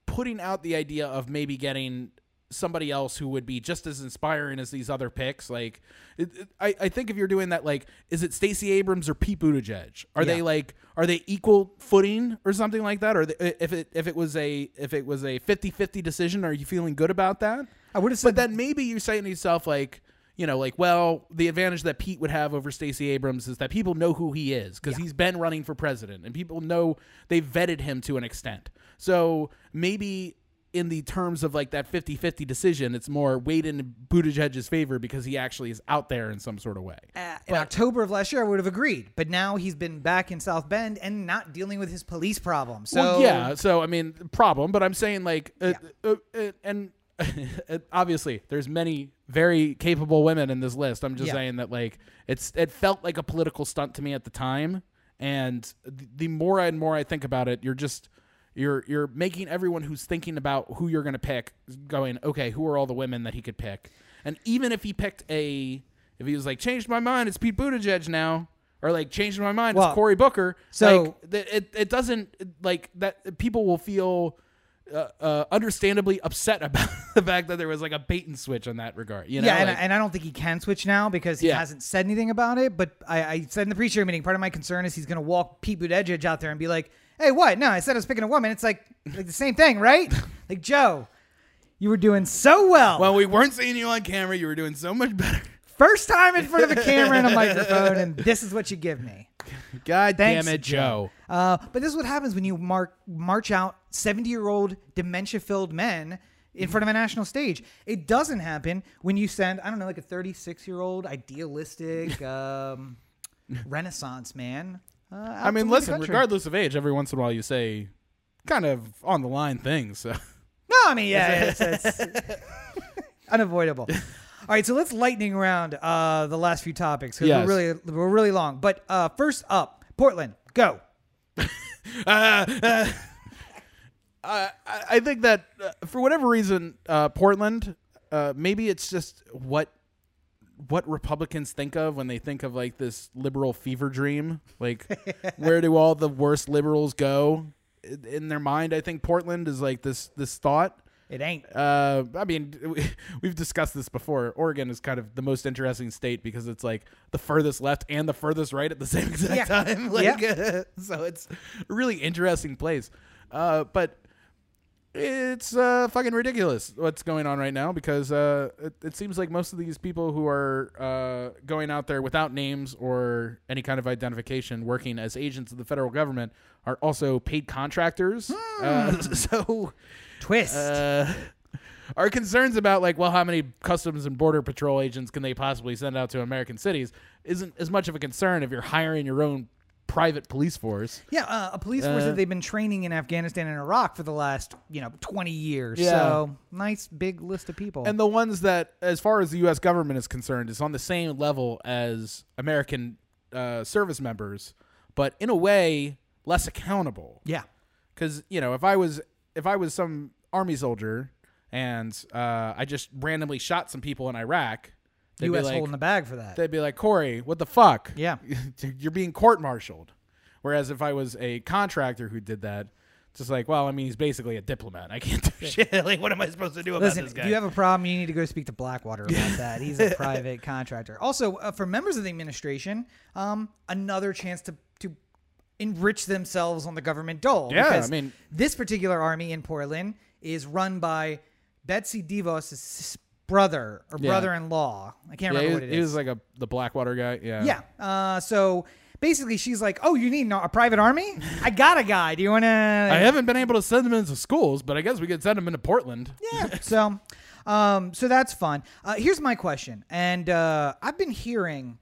putting out the idea of maybe getting somebody else who would be just as inspiring as these other picks. Like, it, it- I, I think if you're doing that, like, is it Stacey Abrams or Pete Buttigieg? Are they like, are they equal footing or something like that? Or they, if it if it was a if it was a 50-50 decision, are you feeling good about that? I would have But said then maybe you're saying to yourself, like, you know, like, well, the advantage that Pete would have over Stacey Abrams is that people know who he is because Yeah. he's been running for president and people know they've vetted him to an extent. So maybe in the terms of like that 50-50 decision, it's more weight in Buttigieg's favor because he actually is out there in some sort of way. Uh, in October of last year, I would have agreed, but now he's been back in South Bend and not dealing with his police problem. So well, yeah. So I mean, problem. But I'm saying like, uh, uh, uh, and obviously, there's many very capable women in this list. I'm just Yeah. saying that like it's it felt like a political stunt to me at the time, and th- the more and more I think about it, you're just you're you're making everyone who's thinking about who you're going to pick going, okay, who are all the women that he could pick? And even if he picked a, if he was like, changed my mind, it's Pete Buttigieg now. Or like changed my mind, Well, it's Cory Booker. so- like, it it doesn't like that. People will feel uh, uh, understandably upset about the fact that there was like a bait and switch on that regard. You know, yeah, and, Like- and I don't think he can switch now because he Yeah. hasn't said anything about it. But I, I said in the pre-show meeting, part of my concern is he's going to walk Pete Buttigieg out there and be like, "Hey, what? No, I said I was picking a woman. It's like like the same thing, right? like Joe, you were doing so well. well, we weren't seeing you on camera. You were doing so much better. First time in front of a camera and a microphone, and this is what you give me." God Thanks, damn it, Joe. Uh, but this is what happens when you mark, march out 70 year old dementia filled men in front of a national stage. It doesn't happen when you send, I don't know, like a 36 year old idealistic um, Renaissance man. Uh, I mean, listen, regardless of age, every once in a while you say kind of on the line things. So. No, I mean, yeah, it's, it's unavoidable. All right, so let's lightning round uh, the last few topics because Yes. we're really we're really long. But uh, first up, Portland, go. Uh, I I think that uh, for whatever reason, uh, Portland, uh, maybe it's just what what Republicans think of when they think of like this liberal fever dream. Like, where do all the worst liberals go in- their mind? I think Portland is like this this thought. It ain't. Uh, I mean, we- we've discussed this before. Oregon is kind of the most interesting state because it's like the furthest left and the furthest right at the same exact Yeah. time. Like, so it's a really interesting place. Uh, but it's uh, fucking ridiculous what's going on right now because uh, it, it seems like most of these people who are uh, going out there without names or any kind of identification, working as agents of the federal government, are also paid contractors. Uh, so Twist. uh, our concerns about like, well, how many customs and border patrol agents can they possibly send out to American cities isn't as much of a concern if you're hiring your own private police force. Yeah, uh, a police force Uh, that they've been training in Afghanistan and Iraq for the last, you know, 20 years. Yeah. So, nice big list of people. And the ones that, as far as the U.S. government is concerned, is on the same level as American uh, service members, but in a way less accountable. yeah. because you know if I was if I was some army soldier and uh, I just randomly shot some people in Iraq, they'd U.S. like, holding the bag for that. they'd be like, Corey, what the fuck? Yeah. you're being court-martialed. Whereas if I was a contractor who did that, just like, well, I mean, he's basically a diplomat. I can't do shit. Like, what am I supposed to do about Listen, this guy? if you have a problem, you need to go speak to Blackwater about that. He's a private contractor. Also, uh, for members of the administration, um, another chance to to enrich themselves on the government dole. Yeah, because I mean- this particular army in Portland is run by Betsy DeVos' brother or Yeah. brother-in-law. I can't yeah, remember what it he was like a the Blackwater guy. Yeah. Yeah. Uh, so basically, she's like, "Oh, you need a private army? I got a guy. Do you want to?" I haven't been able to send him into schools, but I guess we could send him into Portland. Yeah. so, um, so that's fun. Uh, here's my question, and uh, I've been hearing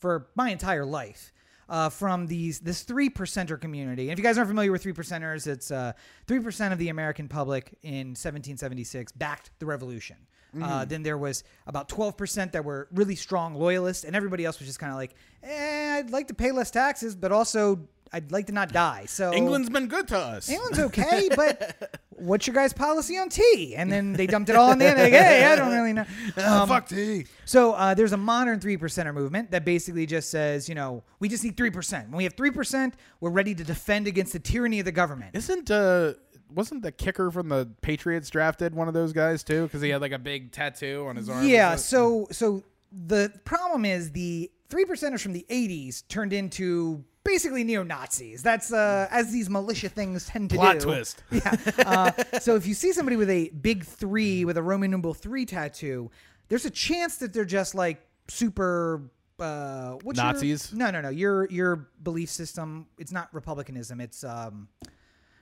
for my entire life uh, from these this three percenter community. And if you guys aren't familiar with three percenters, it's uh, three percent of the American public in 1776 backed the revolution. Uh, then there was about 12% that were really strong loyalists, and everybody else was just kind of like, eh, I'd like to pay less taxes, but also I'd like to not die. So England's been good to us. England's okay, but what's your guys' policy on tea? And then they dumped it all on the end. Like, hey, I don't really know. Ah, Um, fuck tea. so uh, there's a modern three percenter movement that basically just says, you know, we just need three percent. When we have three percent, we're ready to defend against the tyranny of the government. Isn't uh wasn't the kicker from the Patriots drafted one of those guys too? Because he had like a big tattoo on his arm. Yeah. So so the problem is the three percenters from the '80s turned into basically neo Nazis. That's uh, as these militia things tend to Plot do. twist. Yeah. Uh, so if you see somebody with a big three with a Roman numeral three tattoo, there's a chance that they're just like super. Uh, what's your- Nazis? no, no, no. Your your belief system. It's not republicanism. It's um.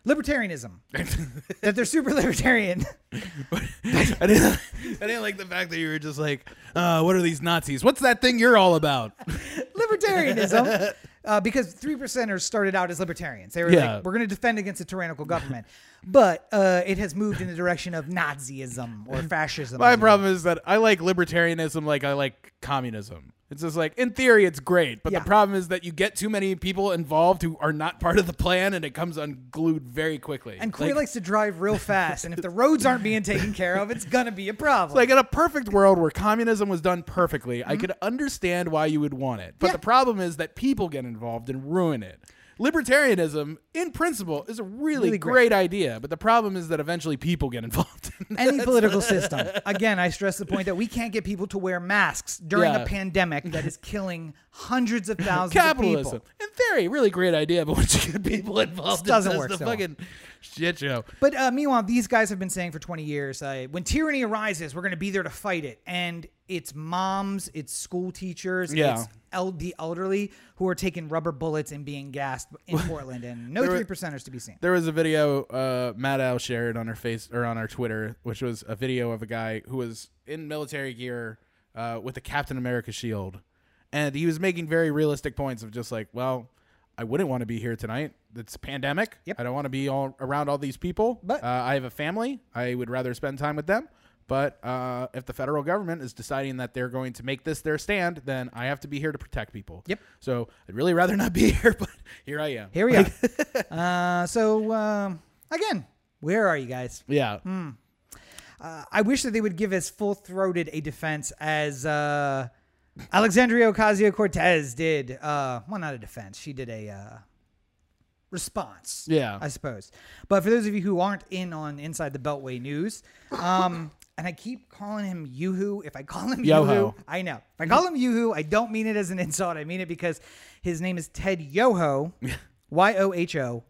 Libertarianism. that they're super libertarian. I didn't. I didn't like the fact that you were just like, uh, "What are these Nazis? What's that thing you're all about?" libertarianism. Uh, because three percenters started out as libertarians. They were Yeah. like, "We're going to defend against a tyrannical government," but uh, it has moved in the direction of Nazism or fascism. My problem is that I like libertarianism like I like communism. It's just like in theory it's great, but Yeah. the problem is that you get too many people involved who are not part of the plan, and it comes unglued very quickly. And Coy like, likes to drive real fast, and if the roads aren't being taken care of, it's gonna be a problem. like in a perfect world where communism was done perfectly, I mm-hmm. could understand why you would want it. But Yeah. the problem is that people get involved and ruin it. Libertarianism, in principle, is a really, Really great. great. idea, but the problem is that eventually people get involved. In any political system. Again, I stress the point that we can't get people to wear masks during Yeah. a pandemic that is killing hundreds of thousands Capitalism, of people. in theory, really great idea, but once you get people involved, It Doesn't work the so well. fucking shit show. But uh, meanwhile, these guys have been saying for 20 years, uh, when tyranny arises, we're going to be there to fight it. And it's moms, it's school teachers, Yeah. it's el- the elderly who are taking rubber bullets and being gassed in Portland, and no three percenters to be seen. There was a video uh, Matt Al shared on our face or on our Twitter, which was a video of a guy who was in military gear uh, with a Captain America shield, and he was making very realistic points of just like, well, I wouldn't want to be here tonight. It's a pandemic. Yep. I don't want to be all around all these people. But- uh, I have a family. I would rather spend time with them. But uh, if the federal government is deciding that they're going to make this their stand, then I have to be here to protect people. Yep. So I'd really rather not be here, but here I am. Here we are. uh, so, um, again, where are you guys? Yeah. Uh, I wish that they would give as full throated a defense as uh, Alexandria Ocasio Cortez did. Uh, well, not a defense. She did a uh, response. Yeah. I suppose. But for those of you who aren't in on Inside the Beltway news, um, and I keep calling him Yoo-hoo. If I call him Yoho. Yoo-hoo, I know. If I call him Yoo-hoo, I don't mean it as an insult. I mean it because his name is Ted Yoho, Y O H O.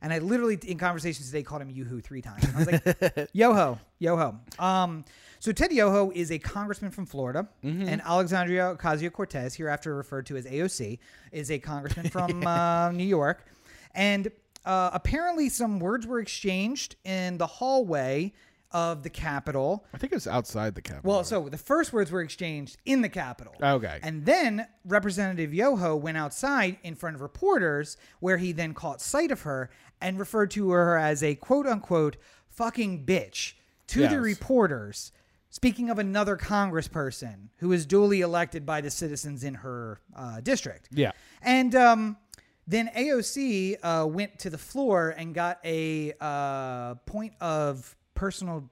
And I literally, in conversations today, called him Yoo-hoo three times. And I was like, Yoho, Yoho. Um, so Ted Yoho is a congressman from Florida, and Alexandria Ocasio-Cortez, hereafter referred to as AOC, is a congressman from uh, New York. And uh, apparently, some words were exchanged in the hallway of the Capitol. I think it was outside the Capitol. Well, so the first words were exchanged in the Capitol. Okay. And then Representative Yoho went outside in front of reporters, where he then caught sight of her and referred to her as a quote unquote fucking bitch to Yes. the reporters. Speaking of another congressperson who was duly elected by the citizens in her uh, district. Yeah. And um, then AOC uh, went to the floor and got a uh, point of personal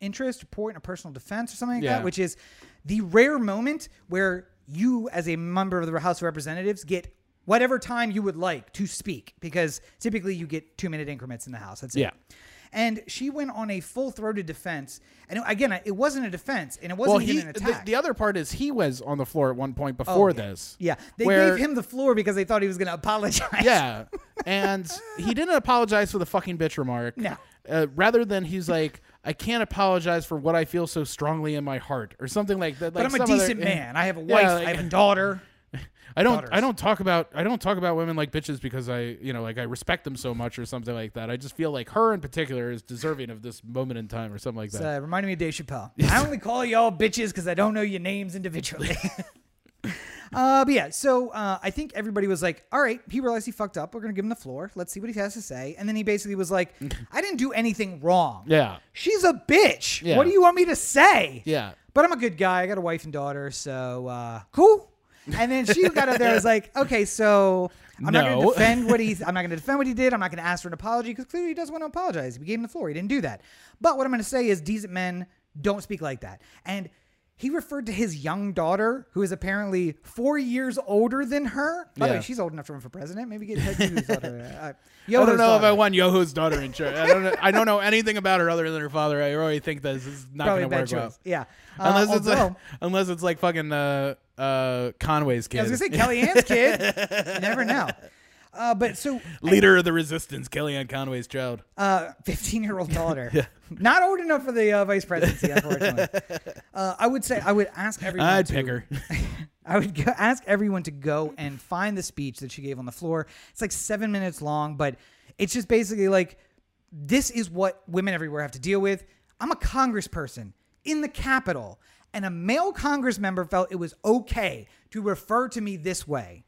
interest, or point of personal defense, or something like Yeah. that, which is the rare moment where you, as a member of the House of Representatives, get whatever time you would like to speak, because typically you get two minute increments in the House. That's it. Yeah. And she went on a full throated defense. And again, it wasn't a defense, and it wasn't he, even an the, attack. the other part is he was on the floor at one point Oh, before yeah. this. Yeah, they where- gave him the floor because they thought he was going to apologize. Yeah. And he didn't apologize for the fucking bitch remark. No. Uh, rather than he's like, I can't apologize for what I feel so strongly in my heart, or something like that. but I'm a some other- decent man. I have a Yeah, wife. like- I have a daughter. I don't. daughters. I don't talk about. I don't talk about women like bitches because I, you know, like I respect them so much or something like that. I just feel like her in particular is deserving of this moment in time or something like that. uh, reminding me of Dave Chappelle. I only call y'all bitches because I don't know your names individually. uh, but yeah, so uh, I think everybody was like, all right, he realized he fucked up. We're going to give him the floor. Let's see what he has to say. And then he basically was like, I didn't do anything wrong. yeah. She's a bitch. Yeah. What do you want me to say? Yeah. But I'm a good guy. I got a wife and daughter, so uh, cool. And then she got up there and was like, okay, so I'm not going to defend what he's. I'm not going to defend what he did. I'm not going to ask for an apology because clearly he doesn't want to apologize. We gave him the floor. He didn't do that. But what I'm going to say is, decent men don't speak like that. And he referred to his young daughter, who is apparently four years older than her. By the Yeah. way, she's old enough to run for president. Maybe get Cruz's daughter. Uh, I don't know if I daughter. want Yoho's daughter in charge. I don't. Know, I don't know anything about her other than her father. I already think that this is not Probably going a to bad work well. choice. Yeah. Uh, Unless it's like, unless it's like fucking uh, uh, Conway's kid, I was gonna say Kellyanne's kid. You never know. Uh, but so leader of the resistance, Kellyanne Conway's child. uh, 15 year old daughter. Not old enough for the uh, vice presidency, unfortunately. uh, I would say I would ask everyone. I'd to, pick her. I would go, ask everyone to go and find the speech that she gave on the floor. It's like seven minutes long, but it's just basically like this is what women everywhere have to deal with. I'm a congressperson in the Capitol, and a male Congress member felt it was okay to refer to me this way.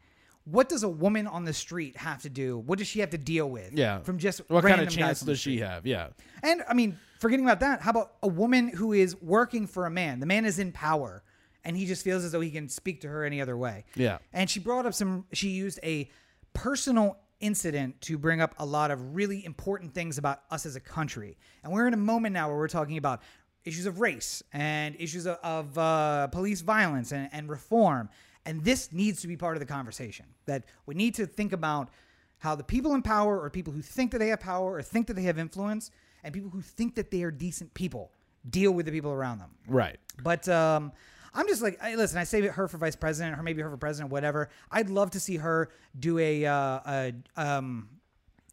What does a woman on the street have to do? What does she have to deal with? Yeah. From just what kind of chance does she have? Yeah. and I mean, forgetting about that, how about a woman who is working for a man? The man is in power and he just feels as though he can speak to her any other way. Yeah. And she brought up some, she used a personal incident to bring up a lot of really important things about us as a country. And we're in a moment now where we're talking about issues of race and issues of, of uh, police violence and, and reform. And this needs to be part of the conversation that we need to think about how the people in power or people who think that they have power or think that they have influence and people who think that they are decent people deal with the people around them. Right. But um, I'm just like, I, listen, I say her for vice president, or maybe her for president, whatever. I'd love to see her do a, uh, a um,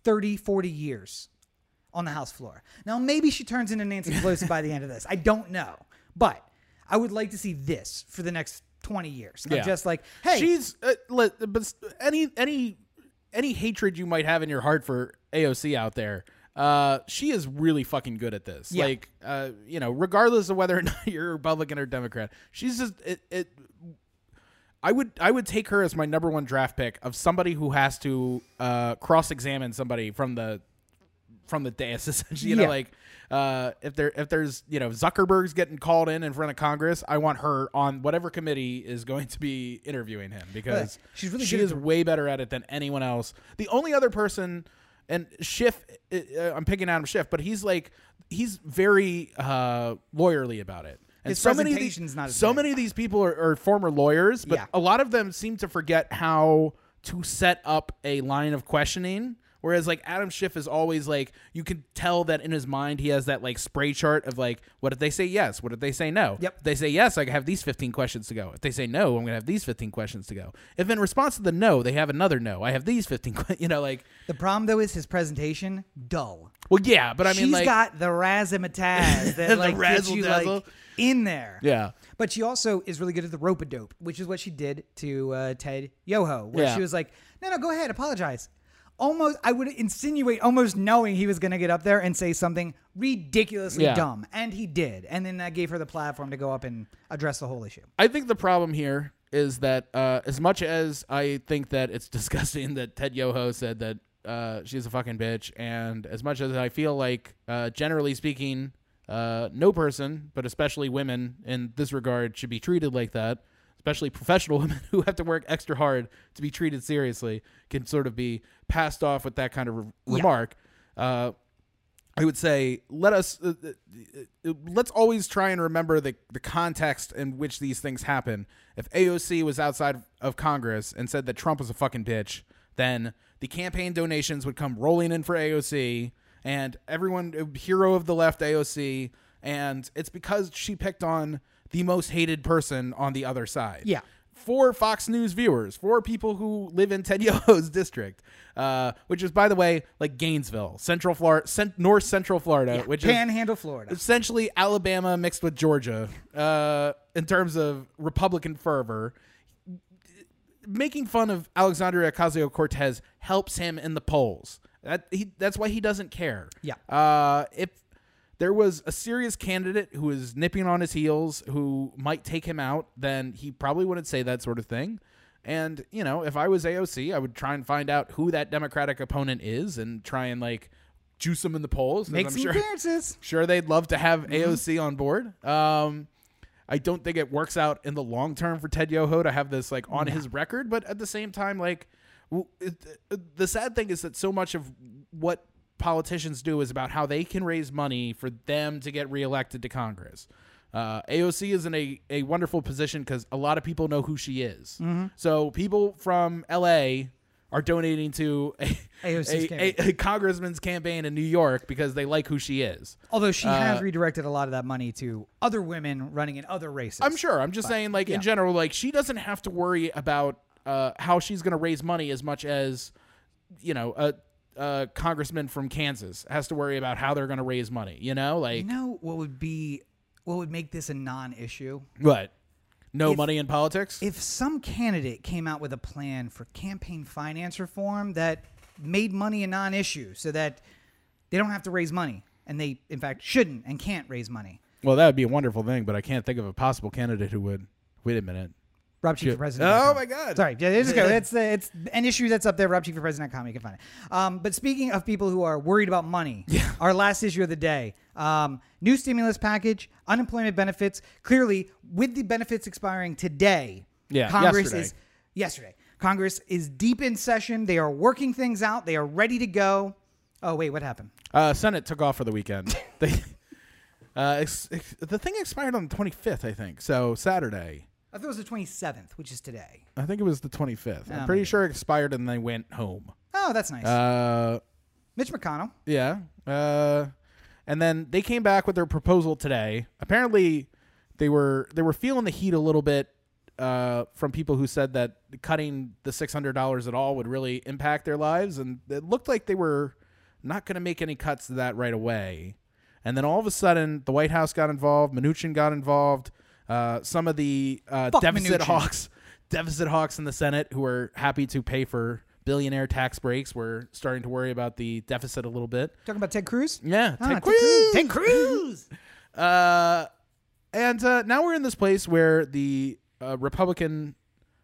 30, 40 years on the House floor. Now, maybe she turns into Nancy Pelosi by the end of this. I don't know. But I would like to see this for the next 20 years. I'm just like, hey, she's uh, but any any any hatred you might have in your heart for AOC out there. Uh, she is really fucking good at this. Yeah. Like, uh, you know, regardless of whether or not you're Republican or Democrat, she's just it. it I would I would take her as my number one draft pick of somebody who has to uh, cross examine somebody from the from the dais. Essentially, you know, Yeah. like uh, if there if there's you know Zuckerberg's getting called in in front of Congress, I want her on whatever committee is going to be interviewing him because she's really she is way better at it than anyone else. The only other person, and Schiff, uh, I'm picking Adam Schiff, but he's like he's very uh, lawyerly about it. And His so many of these, so many of these people are, are former lawyers, but Yeah. a lot of them seem to forget how to set up a line of questioning. Whereas like Adam Schiff is always like you can tell that in his mind he has that like spray chart of like what if they say yes, what if they say no. Yep. If they say yes, I have these fifteen questions to go. If they say no, I'm gonna have these fifteen questions to go. If in response to the no they have another no, I have these fifteen. Que- you know, like the problem though is his presentation dull. well, yeah, but I mean She's like got the razzmatazz that The like gets you like in there. yeah, But she also is really good at the rope a dope, which is what she did to uh, Ted Yoho, where Yeah. she was like, "No, no, go ahead, apologize." Almost, I would insinuate, almost knowing he was going to get up there and say something ridiculously Yeah. dumb, and he did, and then that gave her the platform to go up and address the whole issue. I think the problem here is that uh, as much as I think that it's disgusting that Ted Yoho said that uh, she's a fucking bitch, and as much as I feel like, uh, generally speaking, uh, no person, but especially women in this regard, should be treated like that. Especially professional women who have to work extra hard to be treated seriously can sort of be passed off with that kind of re- Yeah. remark. Uh, I would say let us uh, uh, uh, let's always try and remember the the context in which these things happen. If AOC was outside of Congress and said that Trump was a fucking bitch, then the campaign donations would come rolling in for AOC and everyone uh, hero of the left AOC and it's because she picked on the most hated person on the other side Yeah. for Fox News viewers, for people who live in Ted Yoho's district, uh, which is, by the way, like Gainesville, Central Florida, cent- North Central Florida, which is Panhandle, Florida. essentially Alabama mixed with Georgia uh, in terms of Republican fervor. Making fun of Alexandria Ocasio Cortez helps him in the polls. That he, that's why he doesn't care. Yeah. Uh, if there was a serious candidate who was nipping on his heels who might take him out, then he probably wouldn't say that sort of thing. And, you know, if I was AOC, I would try and find out who that Democratic opponent is and try and like juice him in the polls. Make I'm some sure, appearances. sure they'd love to have Mm-hmm. AOC on board. Um, I don't think it works out in the long term for Ted Yoho to have this like on his record, but at the same time, like w- it, it- the sad thing is that so much of what politicians do is about how they can raise money for them to get reelected to Congress. Uh, AOC is in a, a wonderful position because a lot of people know who she is. Mm-hmm. So people from LA are donating to a, AOC's a, campaign. a, congressman's campaign in New York because they like who she is. Although she has Uh, redirected a lot of that money to other women running in other races. I'm sure. I'm just saying, like yeah. in general, like she doesn't have to worry about uh, how she's going to raise money as much as you know a, a congressman from Kansas has to worry about how they're going to raise money. You know, like You know what would be what would make this a non-issue? what? No If- money in politics. If some candidate came out with a plan for campaign finance reform that made money a non-issue so that they don't have to raise money, and they in fact shouldn't and can't raise money. Well, that would be a wonderful thing, but I can't think of a possible candidate who would. Wait a minute. Rob Cheek for President. Oh my God. Sorry, yeah, just go. It's the, it's an issue that's up there. Rob Cheek for President.com. You can find it. Um, but speaking of people who are worried about money, our last issue of the day. Um, new stimulus package, unemployment benefits. Clearly, with the benefits expiring today, Yeah, Congress yesterday. is yesterday. Congress is deep in session. They are working things out. They are ready to go. Oh wait, what happened? Uh, Senate took off for the weekend. they, uh, ex- ex- the thing expired on the 25th, I think. So Saturday. I thought it was the 27th, which is today. I think it was the 25th. I'm Oh, pretty maybe. sure it expired and they went home. Oh, that's nice. Uh, Mitch McConnell. yeah. Uh, and then they came back with their proposal today. Apparently, they were they were feeling the heat a little bit uh, from people who said that cutting the six hundred dollars at all would really impact their lives, and it looked like they were not going to make any cuts to that right away. And then all of a sudden, the White House got involved. Mnuchin got involved. Uh, some of the uh, deficit Mnuchin. hawks, deficit hawks in the Senate, who are happy to pay for billionaire tax breaks, were starting to worry about the deficit a little bit. Talking about Ted Cruz. Yeah, Ah, Ted Cruz. Ted Cruz. Uh, and uh, now we're in this place where the uh, Republican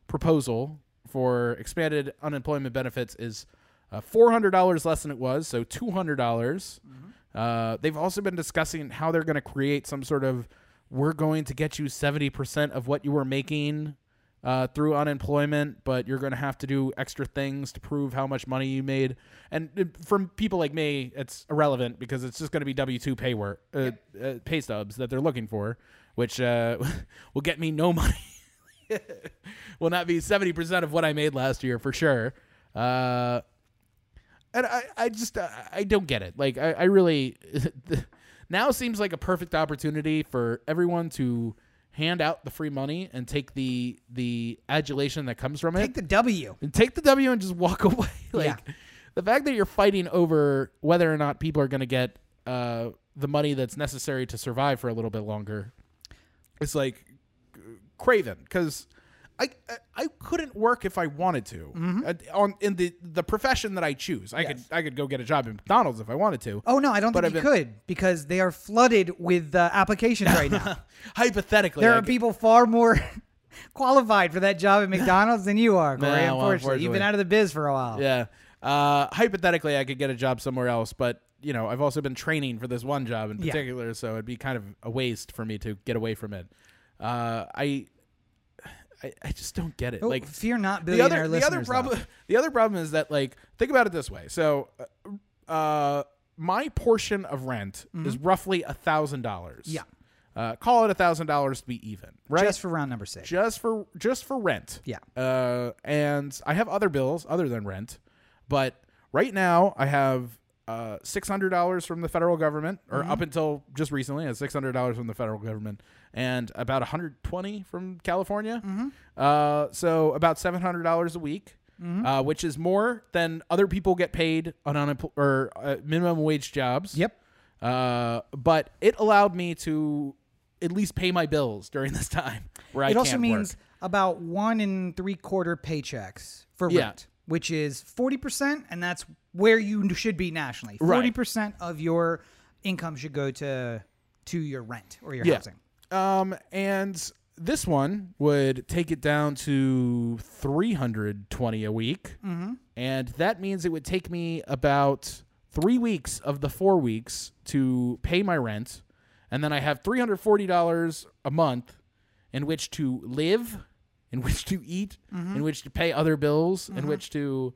proposal for expanded unemployment benefits is uh, $400 less than it was, so $200. dollars Uh, they've also been discussing how they're going to create some sort of we're going to get you 70% of what you were making uh, through unemployment, but you're going to have to do extra things to prove how much money you made. And uh, from people like me, it's irrelevant because it's just going to be W two pay work, uh, uh, pay stubs that they're looking for, which uh, will get me no money. will not be 70% of what I made last year for sure. Uh, and I, I just uh, I don't get it. Like I, I really now seems like a perfect opportunity for everyone to hand out the free money and take the the adulation that comes from it. Take the W. and take the W and just walk away. like Yeah. the fact that you're fighting over whether or not people are going to get uh, the money that's necessary to survive for a little bit longer, it's like craven because. I, I, couldn't work if I wanted to Uh, on in the, the profession that I choose. I could I could go get a job at McDonald's if I wanted to. Oh no, I don't But think I've you been- could because they are flooded with uh, applications right now. Hypothetically, there I are could- people far more qualified for that job at McDonald's than you are, Corey. Nah, well, unfortunately, you've been out of the biz for a while. Yeah. Uh, hypothetically, I could get a job somewhere else, but you know, I've also been training for this one job in Yeah. particular, so it'd be kind of a waste for me to get away from it. Uh, I, I, I just don't get it. Oh, like fear not, the billionaire other, the other listeners, though. problem, the other problem is that like think about it this way. So, uh, uh my portion of rent is roughly a thousand dollars. Mm-hmm. Yeah. Uh, call it a thousand dollars to be even, right? Just for round number six. just for just for rent. Yeah. Uh, and I have other bills other than rent, but right now I have uh six hundred dollars from the federal government, or Mm-hmm. up until just recently, I six hundred dollars from the federal government, and about hundred twenty from California. Mm-hmm. Uh, so about seven hundred dollars a week. Mm-hmm. Uh, which is more than other people get paid on unempl- or uh, minimum wage jobs. Yep. Uh, but it allowed me to at least pay my bills during this time where I it also can't means work. about one and three quarter paychecks for Yeah. rent, which is forty percent, and that's where you should be nationally. Forty percent of your income should go to to your rent or your Yeah. housing. Um, and this one would take it down to 320 a week. Mm-hmm. And that means it would take me about three weeks of the four weeks to pay my rent. And then I have $340 a month in which to live, in which to eat, in which to pay other bills, in which to,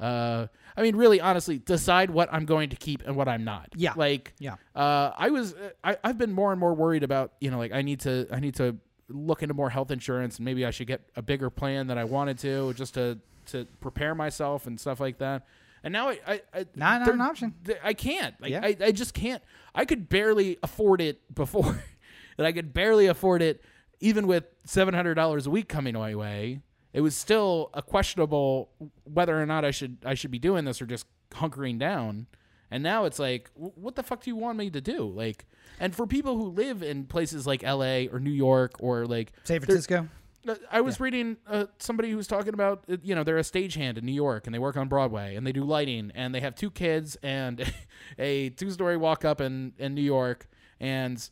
uh, I mean, really, honestly, decide what I'm going to keep and what I'm not. Yeah. Like, Yeah. uh, I was I, I've been more and more worried about you know like I need to I need to look into more health insurance and maybe I should get a bigger plan than I wanted to just to to prepare myself and stuff like that. And now I, I, I Not- not an option. I can't. Like Yeah. I, I just can't. I could barely afford it before, and I could barely afford it even with seven hundred dollars a week coming my way. It was still a questionable whether or not I should I should be doing this or just hunkering down. And now it's like, what the fuck do you want me to do? Like, and for people who live in places like L.A. or New York or like San Francisco. Uh, I was reading uh, somebody who was talking about uh, you know they're a stagehand in New York and they work on Broadway and they do lighting and they have two kids and a two story walk up in in New York and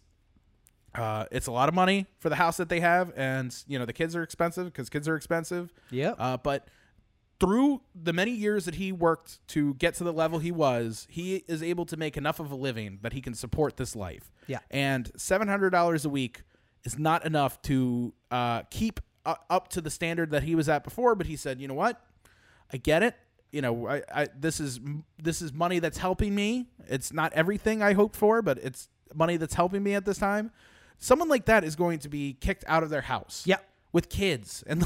uh, it's a lot of money for the house that they have and you know the kids are expensive because kids are expensive. Yeah. Uh, but through the many years that he worked to get to the level he was, he is able to make enough of a living that he can support this life. Yeah. And seven hundred dollars a week is not enough to uh, keep uh, up to the standard that he was at before. But he said, you know what, I get it. You know, I, I this is this is money that's helping me. It's not everything I hoped for, but it's money that's helping me at this time. Someone like that is going to be kicked out of their house. Yeah. With kids and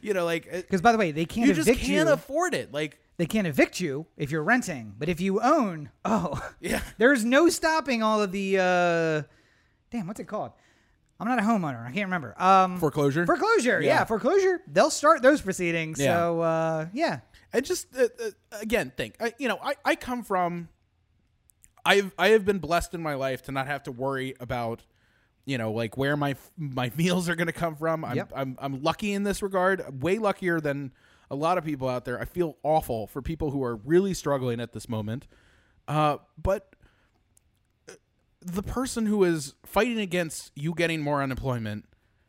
you know like Because by the way, they can't you just can't you. afford it. Like they can't evict you if you're renting, but if you own, oh, Yeah. there's no stopping all of the. uh Damn, what's it called? I'm not a homeowner. I can't remember. Um, foreclosure. foreclosure. Yeah. Yeah. foreclosure. They'll start those proceedings. Yeah. So uh, yeah, and just uh, uh, again think I, you know I, I come from i've i have been blessed in my life to not have to worry about you know like where my my meals are going to come from I'm, Yep. I'm i'm lucky in this regard way luckier than a lot of people out there i feel awful for people who are really struggling at this moment uh but uh, the person who is fighting against you getting more unemployment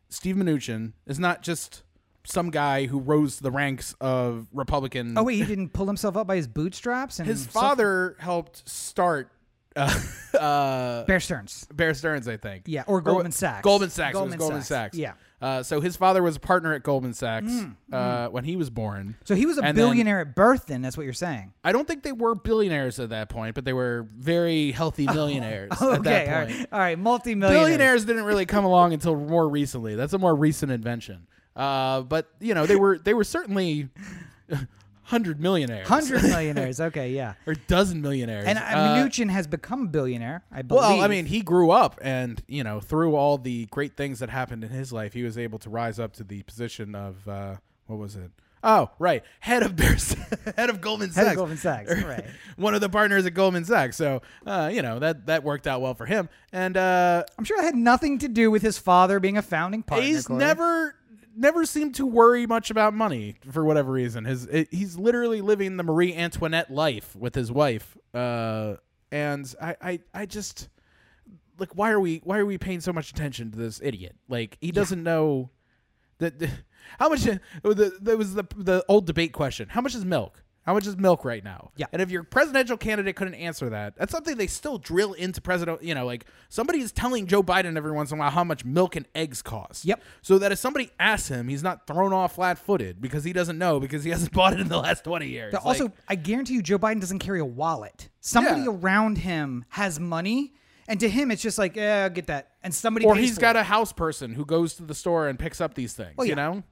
steve mnuchin is not just some guy who rose the ranks of republican Oh wait, he didn't pull himself up by his bootstraps and his stuff? father helped start uh, uh, Bear Stearns. Bear Stearns, I think. Yeah, or Goldman Sachs. Goldman Sachs. Goldman it was Goldman Sachs. Sachs. Yeah. Uh, so his father was a partner at Goldman Sachs uh, when he was born. So he was a And then- billionaire at birth. Then that's what you're saying. I don't think they were billionaires at that point, but they were very healthy millionaires at Oh, okay, that point. right, all right, multi-millionaires. Billionaires didn't really come along until more recently. That's a more recent invention. Uh, but you know, they were they were certainly hundred millionaires, hundred millionaires. Okay, yeah. or dozen millionaires. And uh, Uh, Mnuchin has become a billionaire, I believe. Well, I mean, he grew up, and you know, through all the great things that happened in his life, he was able to rise up to the position of uh, what was it? Oh, right, head of Bears, head of Goldman Head of Sachs, Goldman Sachs, right. one of the partners at Goldman Sachs. So, uh, you know, that that worked out well for him, and uh, I'm sure it had nothing to do with his father being a founding partner. he's Corey. never never seemed to worry much about money for whatever reason. His it, he's literally living the Marie Antoinette life with his wife, uh, and I, I I just like why are we why are we paying so much attention to this idiot? Like he doesn't know that how much the, there was the the old debate question. How much is milk? How much is milk right now? Yeah. And if your presidential candidate couldn't answer that, that's something they still drill into president. You know, like somebody is telling Joe Biden every once in a while how much milk and eggs cost. Yep. So that if somebody asks him, he's not thrown off flat footed because he doesn't know because he hasn't bought it in the last 20 years. Also, I guarantee you, Joe Biden doesn't carry a wallet. Somebody Yeah. around him has money, and to him, it's just like, yeah, I'll get that. And somebody or he's got it. a house person who goes to the store and picks up these things, Well, you know?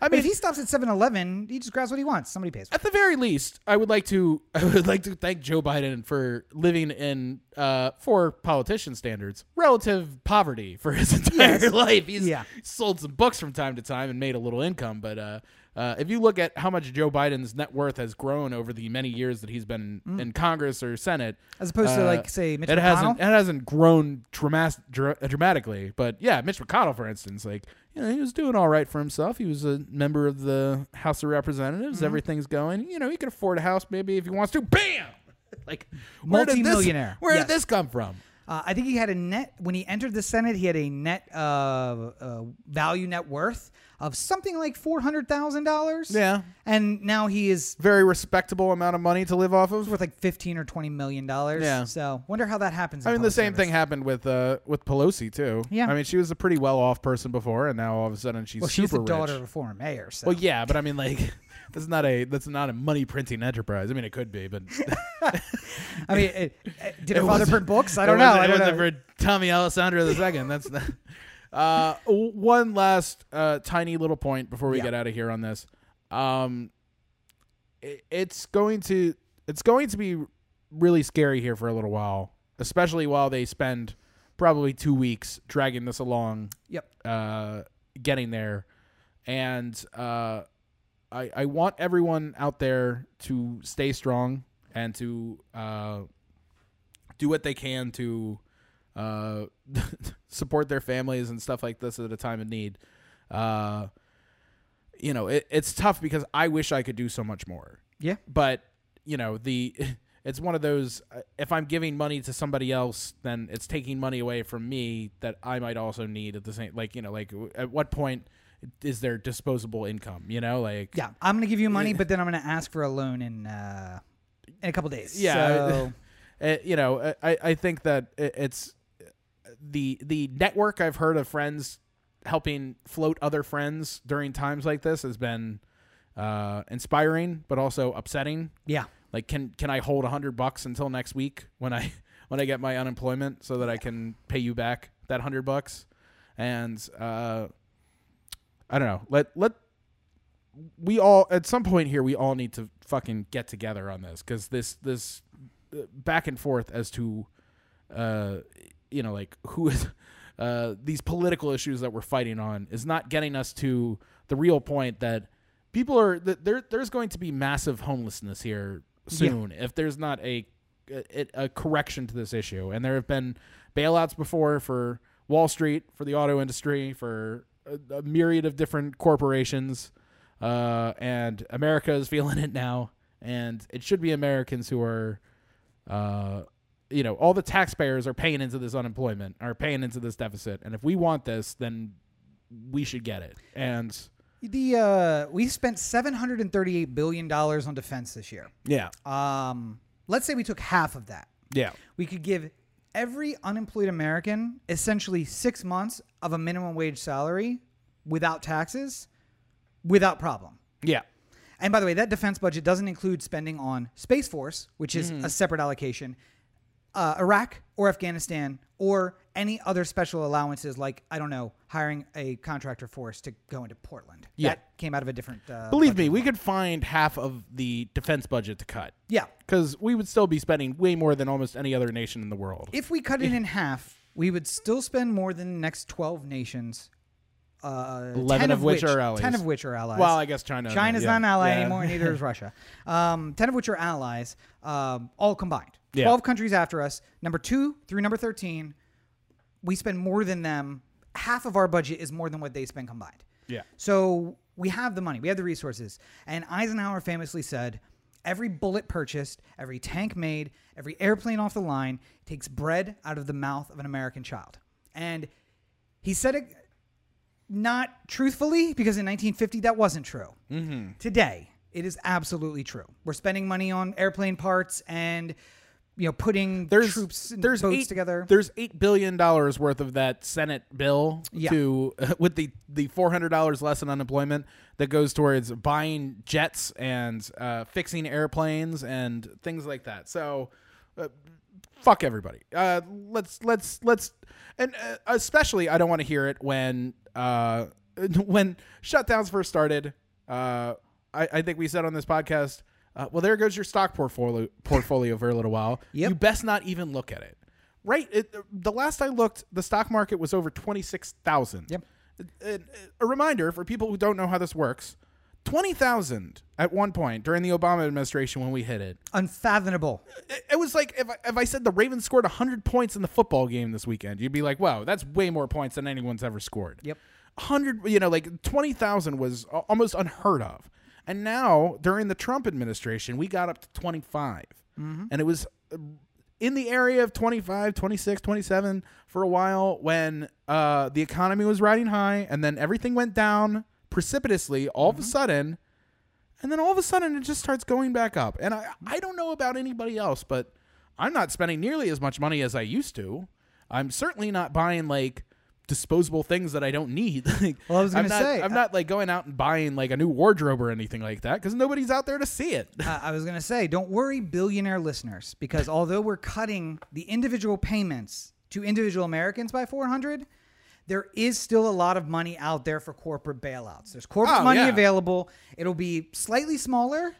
I mean, if he stops at 7-Eleven, he just grabs what he wants. Somebody pays for it. at the very least, I would like to I would like to thank Joe Biden for living in uh for politician standards, relative poverty for his entire Yes. life. He's Yeah. sold some books from time to time and made a little income, but uh uh, if you look at how much Joe Biden's net worth has grown over the many years that he's been in Congress or Senate, Mm. As opposed to, uh, like, say, Mitch it hasn't McConnell? it hasn't grown dramas- dra- dramatically. But yeah, Mitch McConnell, for instance, like you know, he was doing all right for himself. He was a member of the House of Representatives. Mm-hmm. Everything's going. You know, he could afford a house maybe if he wants to. Bam! Like where did this- Where Yes. did this come from? Uh, I think he had a net when he entered the Senate. He had a net uh, uh, value net worth of something like four hundred thousand dollars. Yeah. and now he is Very respectable amount of money to live off of. worth like fifteen or twenty million dollars. Yeah. So wonder how that happens. I mean, the same service. thing happened with uh with Pelosi too. Yeah. I mean, she was a pretty well off person before, and now all of a sudden she's Well, super she's the daughter of a former mayor. So. Well, yeah, but I mean, like, that's not a that's not a money printing enterprise. I mean, it could be, but I mean, it, it- did her father print books? I don't know. I It don't wasn't for Tommy D'Alesandro the second. That's not. Uh, one last uh, tiny little point before we Yeah. get out of here on this. Um, it, it's going to it's going to be really scary here for a little while, especially while they spend probably two weeks dragging this along Yep. uh, getting there. And uh, I, I want everyone out there to stay strong and to uh, do what they can to uh, support their families and stuff like this at a time of need. Uh, you know, it, it's tough because I wish I could do so much more. Yeah. But you know, the it's one of those. uh, If I'm giving money to somebody else, then it's taking money away from me that I might also need at the same. Like you know, like at what point is there disposable income? You know, like Yeah, I'm gonna give you money, but then I'm gonna ask for a loan in uh, in a couple days. Yeah, So, uh, you know, uh, I I think that it- it's the the network I've heard of friends helping float other friends during times like this has been uh, inspiring, but also upsetting. yeah. Like, can can I hold a hundred bucks until next week when I when I get my unemployment so that I can pay you back that hundred bucks? And uh, I don't know. Let let we all at some point here we all need to fucking get together on this because this this uh, back and forth as to uh you know like who is uh these political issues that we're fighting on is not getting us to the real point that people are that there there's going to be massive homelessness here soon if there's not a, a a correction to this issue and there have been bailouts before for Wall Street for the auto industry for a, a myriad of different corporations uh, and America is feeling it now. And it should be Americans who are uh, you know all the taxpayers are paying into this unemployment are paying into this deficit. And if we want this then we should get it. And The uh, we spent 738 billion dollars on defense this year. yeah. Um, let's say we took half of that. yeah. We could give every unemployed American essentially six months of a minimum wage salary without taxes, without problem. yeah And by the way, that defense budget doesn't include spending on Space Force, which is a separate allocation, uh, Iraq or Afghanistan, or any other special allowances like, I don't know, hiring a contractor force to go into Portland. Yeah. That came out of a different. Uh, believe me we could find half of the defense budget to cut Yeah. because we would still be spending way more than almost any other nation in the world If we cut it in half, we would still spend more than the next 12 nations. Uh, 11 10 of which are allies. 10 of which are allies. well I guess China China's yeah. not an ally Yeah. anymore, neither is Russia. Um, 10 of which are allies, um, all combined. Yeah. 12 countries after us. Number two through number 13, we spend more than them. Half of our budget is more than what they spend combined. yeah So we have the money, we have the resources. And Eisenhower famously said, every bullet purchased, every tank made, every airplane off the line takes bread out of the mouth of an American child. And he said it not truthfully because in 1950 that wasn't true. Mm-hmm. Today, it is absolutely true. We're spending money on airplane parts and you know putting there's troops and there's boats eight, together. There's eight billion dollars worth of that Senate bill Yeah. to with the the four hundred dollars less in unemployment that goes towards buying jets and uh, fixing airplanes and things like that. So. Uh, fuck everybody. Uh, let's let's let's and uh, especially I don't want to hear it when uh when shutdowns first started. Uh, I, I think we said on this podcast. Uh, well, there goes your stock portfolio portfolio for a little while. Yep. You best not even look at it. Right. It, the last I looked, the stock market was over twenty six thousand. Yep. A, a reminder for people who don't know how this works: twenty thousand at one point during the Obama administration when we hit it Unfathomable. it, it was like if I, if I said the Ravens scored 100 points in the football game this weekend, you'd be like, wow, that's way more points than anyone's ever scored. Yep. 100, you know, like 20,000 was almost unheard of. And now, during the Trump administration, we got up to 25. And it was uh, in the area of 25, 26, 27 for a while when uh, the economy was riding high and then everything went down precipitously all of a sudden and then all of a sudden it just starts going back up. And I I don't know about anybody else, but I'm not spending nearly as much money as I used to. I'm certainly not buying like disposable things that I don't need. Like, Well, I was I'm gonna not- say, I'm I- not like going out and buying like a new wardrobe or anything like that because nobody's out there to see it. Uh, I was going to say, don't worry, billionaire listeners, because although we're cutting the individual payments to individual Americans by 400, there is still a lot of money out there for corporate bailouts. There's corporate Oh, money yeah. available. It'll be slightly smaller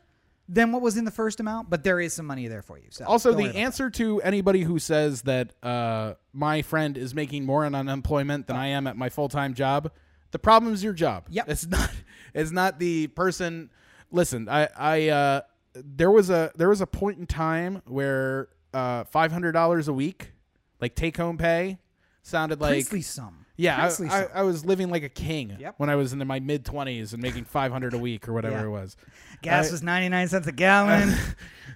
than what was in the first amount, but there is some money there for you. So Also, the that. answer to anybody who says that uh, my friend is making more on unemployment than I am at my full time job, the problem is your job. Yep. it's not. It's not the person. Listen, I, I, uh, there was a there was a point in time where uh, five hundred dollars a week, like take home pay, sounded like princely sum. Yeah, I, Princely I. I was living like a king Yep. when I was in my mid twenties and making five hundred a week or whatever Yeah. it was. Gas I- was 99 cents a gallon.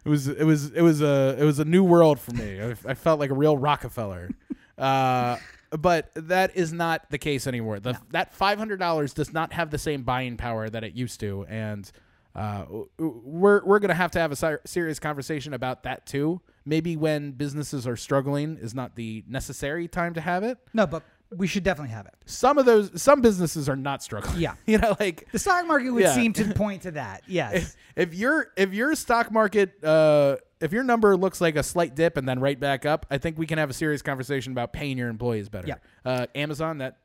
It was it was it was a it was a new world for me. I, I felt like a real Rockefeller. Uh, but that is not the case anymore. The, That five hundred dollars does not have the same buying power that it used to, and uh, we're we're gonna have to have a ser- serious conversation about that too. Maybe when businesses are struggling is not the necessary time to have it. no, but we should definitely have it. Some of those some businesses are not struggling. Yeah. you know, like The stock market would Yeah. seem to point to that. Yes. if your if your stock market uh if your number looks like a slight dip and then right back up, I think we can have a serious conversation about paying your employees better. Yeah. Uh, Amazon, that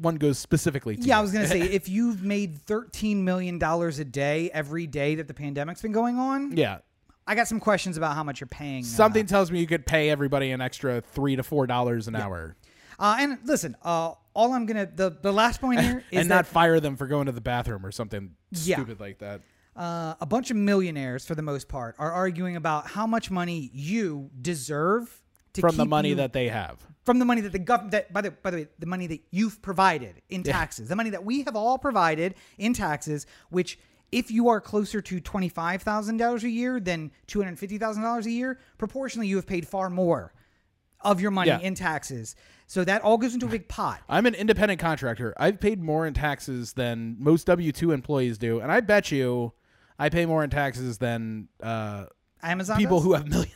one goes specifically to Yeah, I was gonna say if you've made thirteen million dollars a day every day that the pandemic's been going on, yeah. I got some questions about how much you're paying. uh, Something tells me you could pay everybody an extra three to four dollars an hour, Uh, and listen, uh, all I'm gonna the the last point here is and that not fire them for going to the bathroom or something Yeah. stupid like that. uh, a bunch of millionaires, for the most part, are arguing about how much money you deserve to From the money you- that they have. from the money that the government that by the by the way the money that you've provided in taxes the money that we have all provided in taxes which if you are closer to $25,000 a year than $250,000 a year proportionally you have paid far more of your money Yeah. in taxes so that all goes into a big pot I'm an independent contractor. I've paid more in taxes than most W two employees do, and I bet you I pay more in taxes than uh, Amazon people does? who have millionaire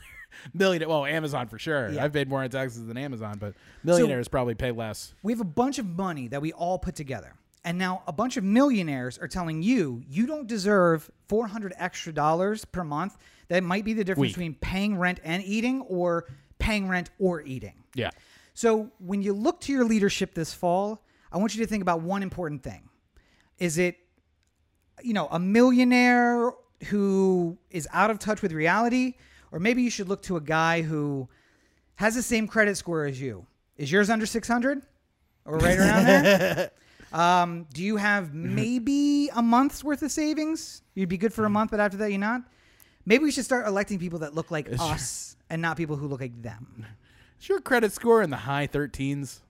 millionaire well Amazon for sure. Yeah. I've paid more in taxes than Amazon, but millionaires probably pay less. we have a bunch of money that we all put together. And now a bunch of millionaires are telling you you don't deserve 400 extra dollars per month. That might be the difference Week. between paying rent and eating or paying rent or eating. Yeah. So when you look to your leadership this fall, I want you to think about one important thing. Is it you know, a millionaire who is out of touch with reality or maybe you should look to a guy who has the same credit score as you. Is yours under 600 or right around there? Um, do you have maybe a month's worth of savings? You'd be good for a month, but after that, you're not. Maybe we should start electing people that look like us and not people who look like them. Is your credit score in the high 13s?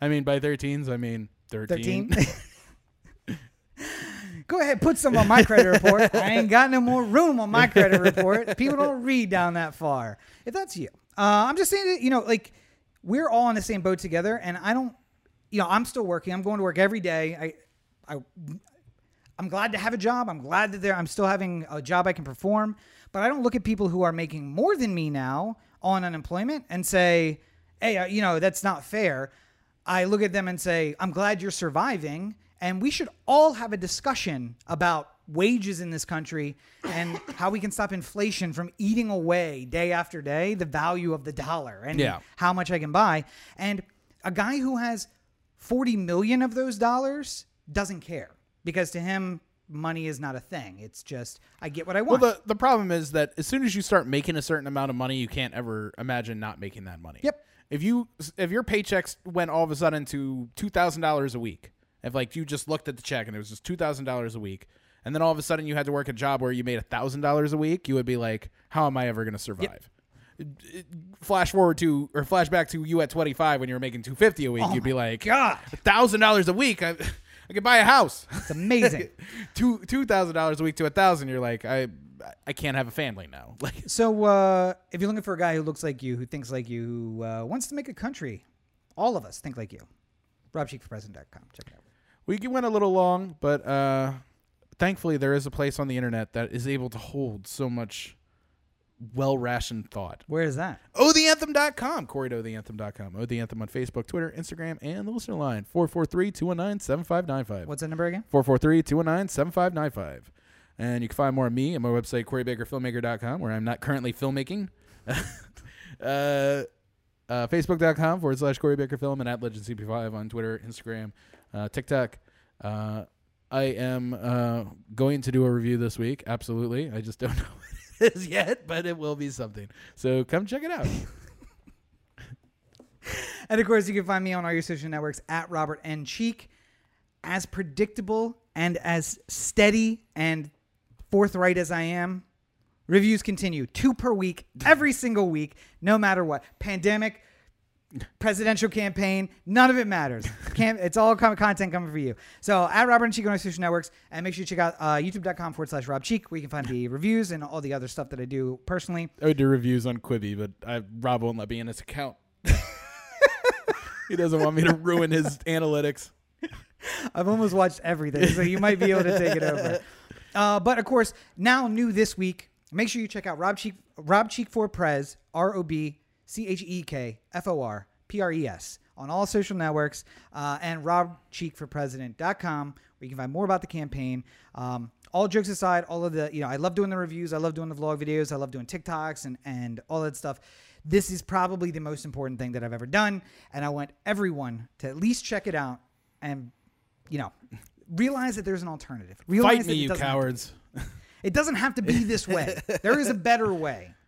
I mean, by 13s, I mean 13. 13. Go ahead, put some on my credit report. I ain't got no more room on my credit report. People don't read down that far. If that's you, uh, I'm just saying that you know, like we're all in the same boat together, and I don't, you know, I'm still working. I'm going to work every day. I, I, I'm glad to have a job. I'm glad that there. I'm still having a job I can perform. But I don't look at people who are making more than me now on unemployment and say, "Hey, uh, you know, that's not fair." I look at them and say, "I'm glad you're surviving." And we should all have a discussion about wages in this country and how we can stop inflation from eating away day after day the value of the dollar and Yeah. how much I can buy. And a guy who has 40 million of those dollars doesn't care because to him, money is not a thing. It's just, I get what I Well, want. the, the problem is that as soon as you start making a certain amount of money, you can't ever imagine not making that money. Yep. If you if your paychecks went all of a sudden to two thousand dollars a week, if like you just looked at the check and it was just two thousand dollars a week, and then all of a sudden you had to work a job where you made thousand dollars a week, you would be like, "How am I ever going to survive?" It- Flash forward to or flash back to you at twenty five when you were making two fifty a week, oh you'd be like, Oh God. thousand dollars a week, I, I could buy a house." it's amazing. two two thousand dollars a week to a thousand, you're like, I I can't have a family now. Like so, uh, if you're looking for a guy who looks like you, who thinks like you, who uh, wants to make a country, all of us think like you. RobCheekforPresident.com. Check it out. we went a little long, but uh thankfully there is a place on the internet that is able to hold so much well rationed thought. Where is that? OhTheAnthem.com. Corey to OhTheAnthem.com. Oh, the Anthem on Facebook, Twitter, Instagram, and the listener line 443 219 7595. What's that number again? 443 219 7595. And you can find more of me at my website, CoreyBakerFilmmaker.com, where I'm not currently filmmaking. uh, uh, Facebook.com forward slash Corey Baker Film and at LegendCP5 on Twitter, Instagram, uh, TikTok. Uh, I am uh, going to do a review this week. Absolutely. I just don't know is yet, but it will be something. So come check it out. And of course, you can find me on all your social networks at Robert N. Cheek. As predictable and as steady and forthright as I am, reviews continue. Two per week, every single week, no matter what. Pandemic, presidential campaign. None of it matters. Can't, it's all content coming for you. So at Robert N. Cheek on our social networks, and make sure you check out uh, youtube.com forward slash Rob Cheek, where you can find the reviews and all the other stuff that I do personally. I would do reviews on Quibi, but I, Rob won't let me in his account. he doesn't want me to ruin his analytics. I've almost watched everything, so you might be able to take it over. Uh, but of course, now new this week, make sure you check out Rob Cheek, Rob Cheek for Prez, R O B C H E K F O R P R E S, on all social networks, uh, and robcheekforpresident.com, where you can find more about the campaign. Um, all jokes aside, all of the, you know, I love doing the reviews, I love doing the vlog videos, I love doing TikToks and, and all that stuff. This is probably the most important thing that I've ever done, and I want everyone to at least check it out and you know, realize that there's an alternative. Realize Fight that me, you doesn't have to- cowards. it doesn't have to be this way. there is a better way.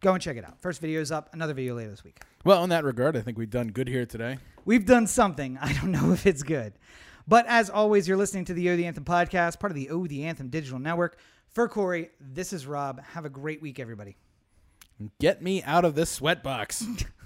Go and check it out. First video is up. Another video later this week. Well, in that regard, I think we've done good here today. We've done something. I don't know if it's good. But as always, you're listening to the O the Anthem podcast, part of the O the Anthem digital network. For Corey, this is Rob. Have a great week, everybody. Get me out of this sweatbox.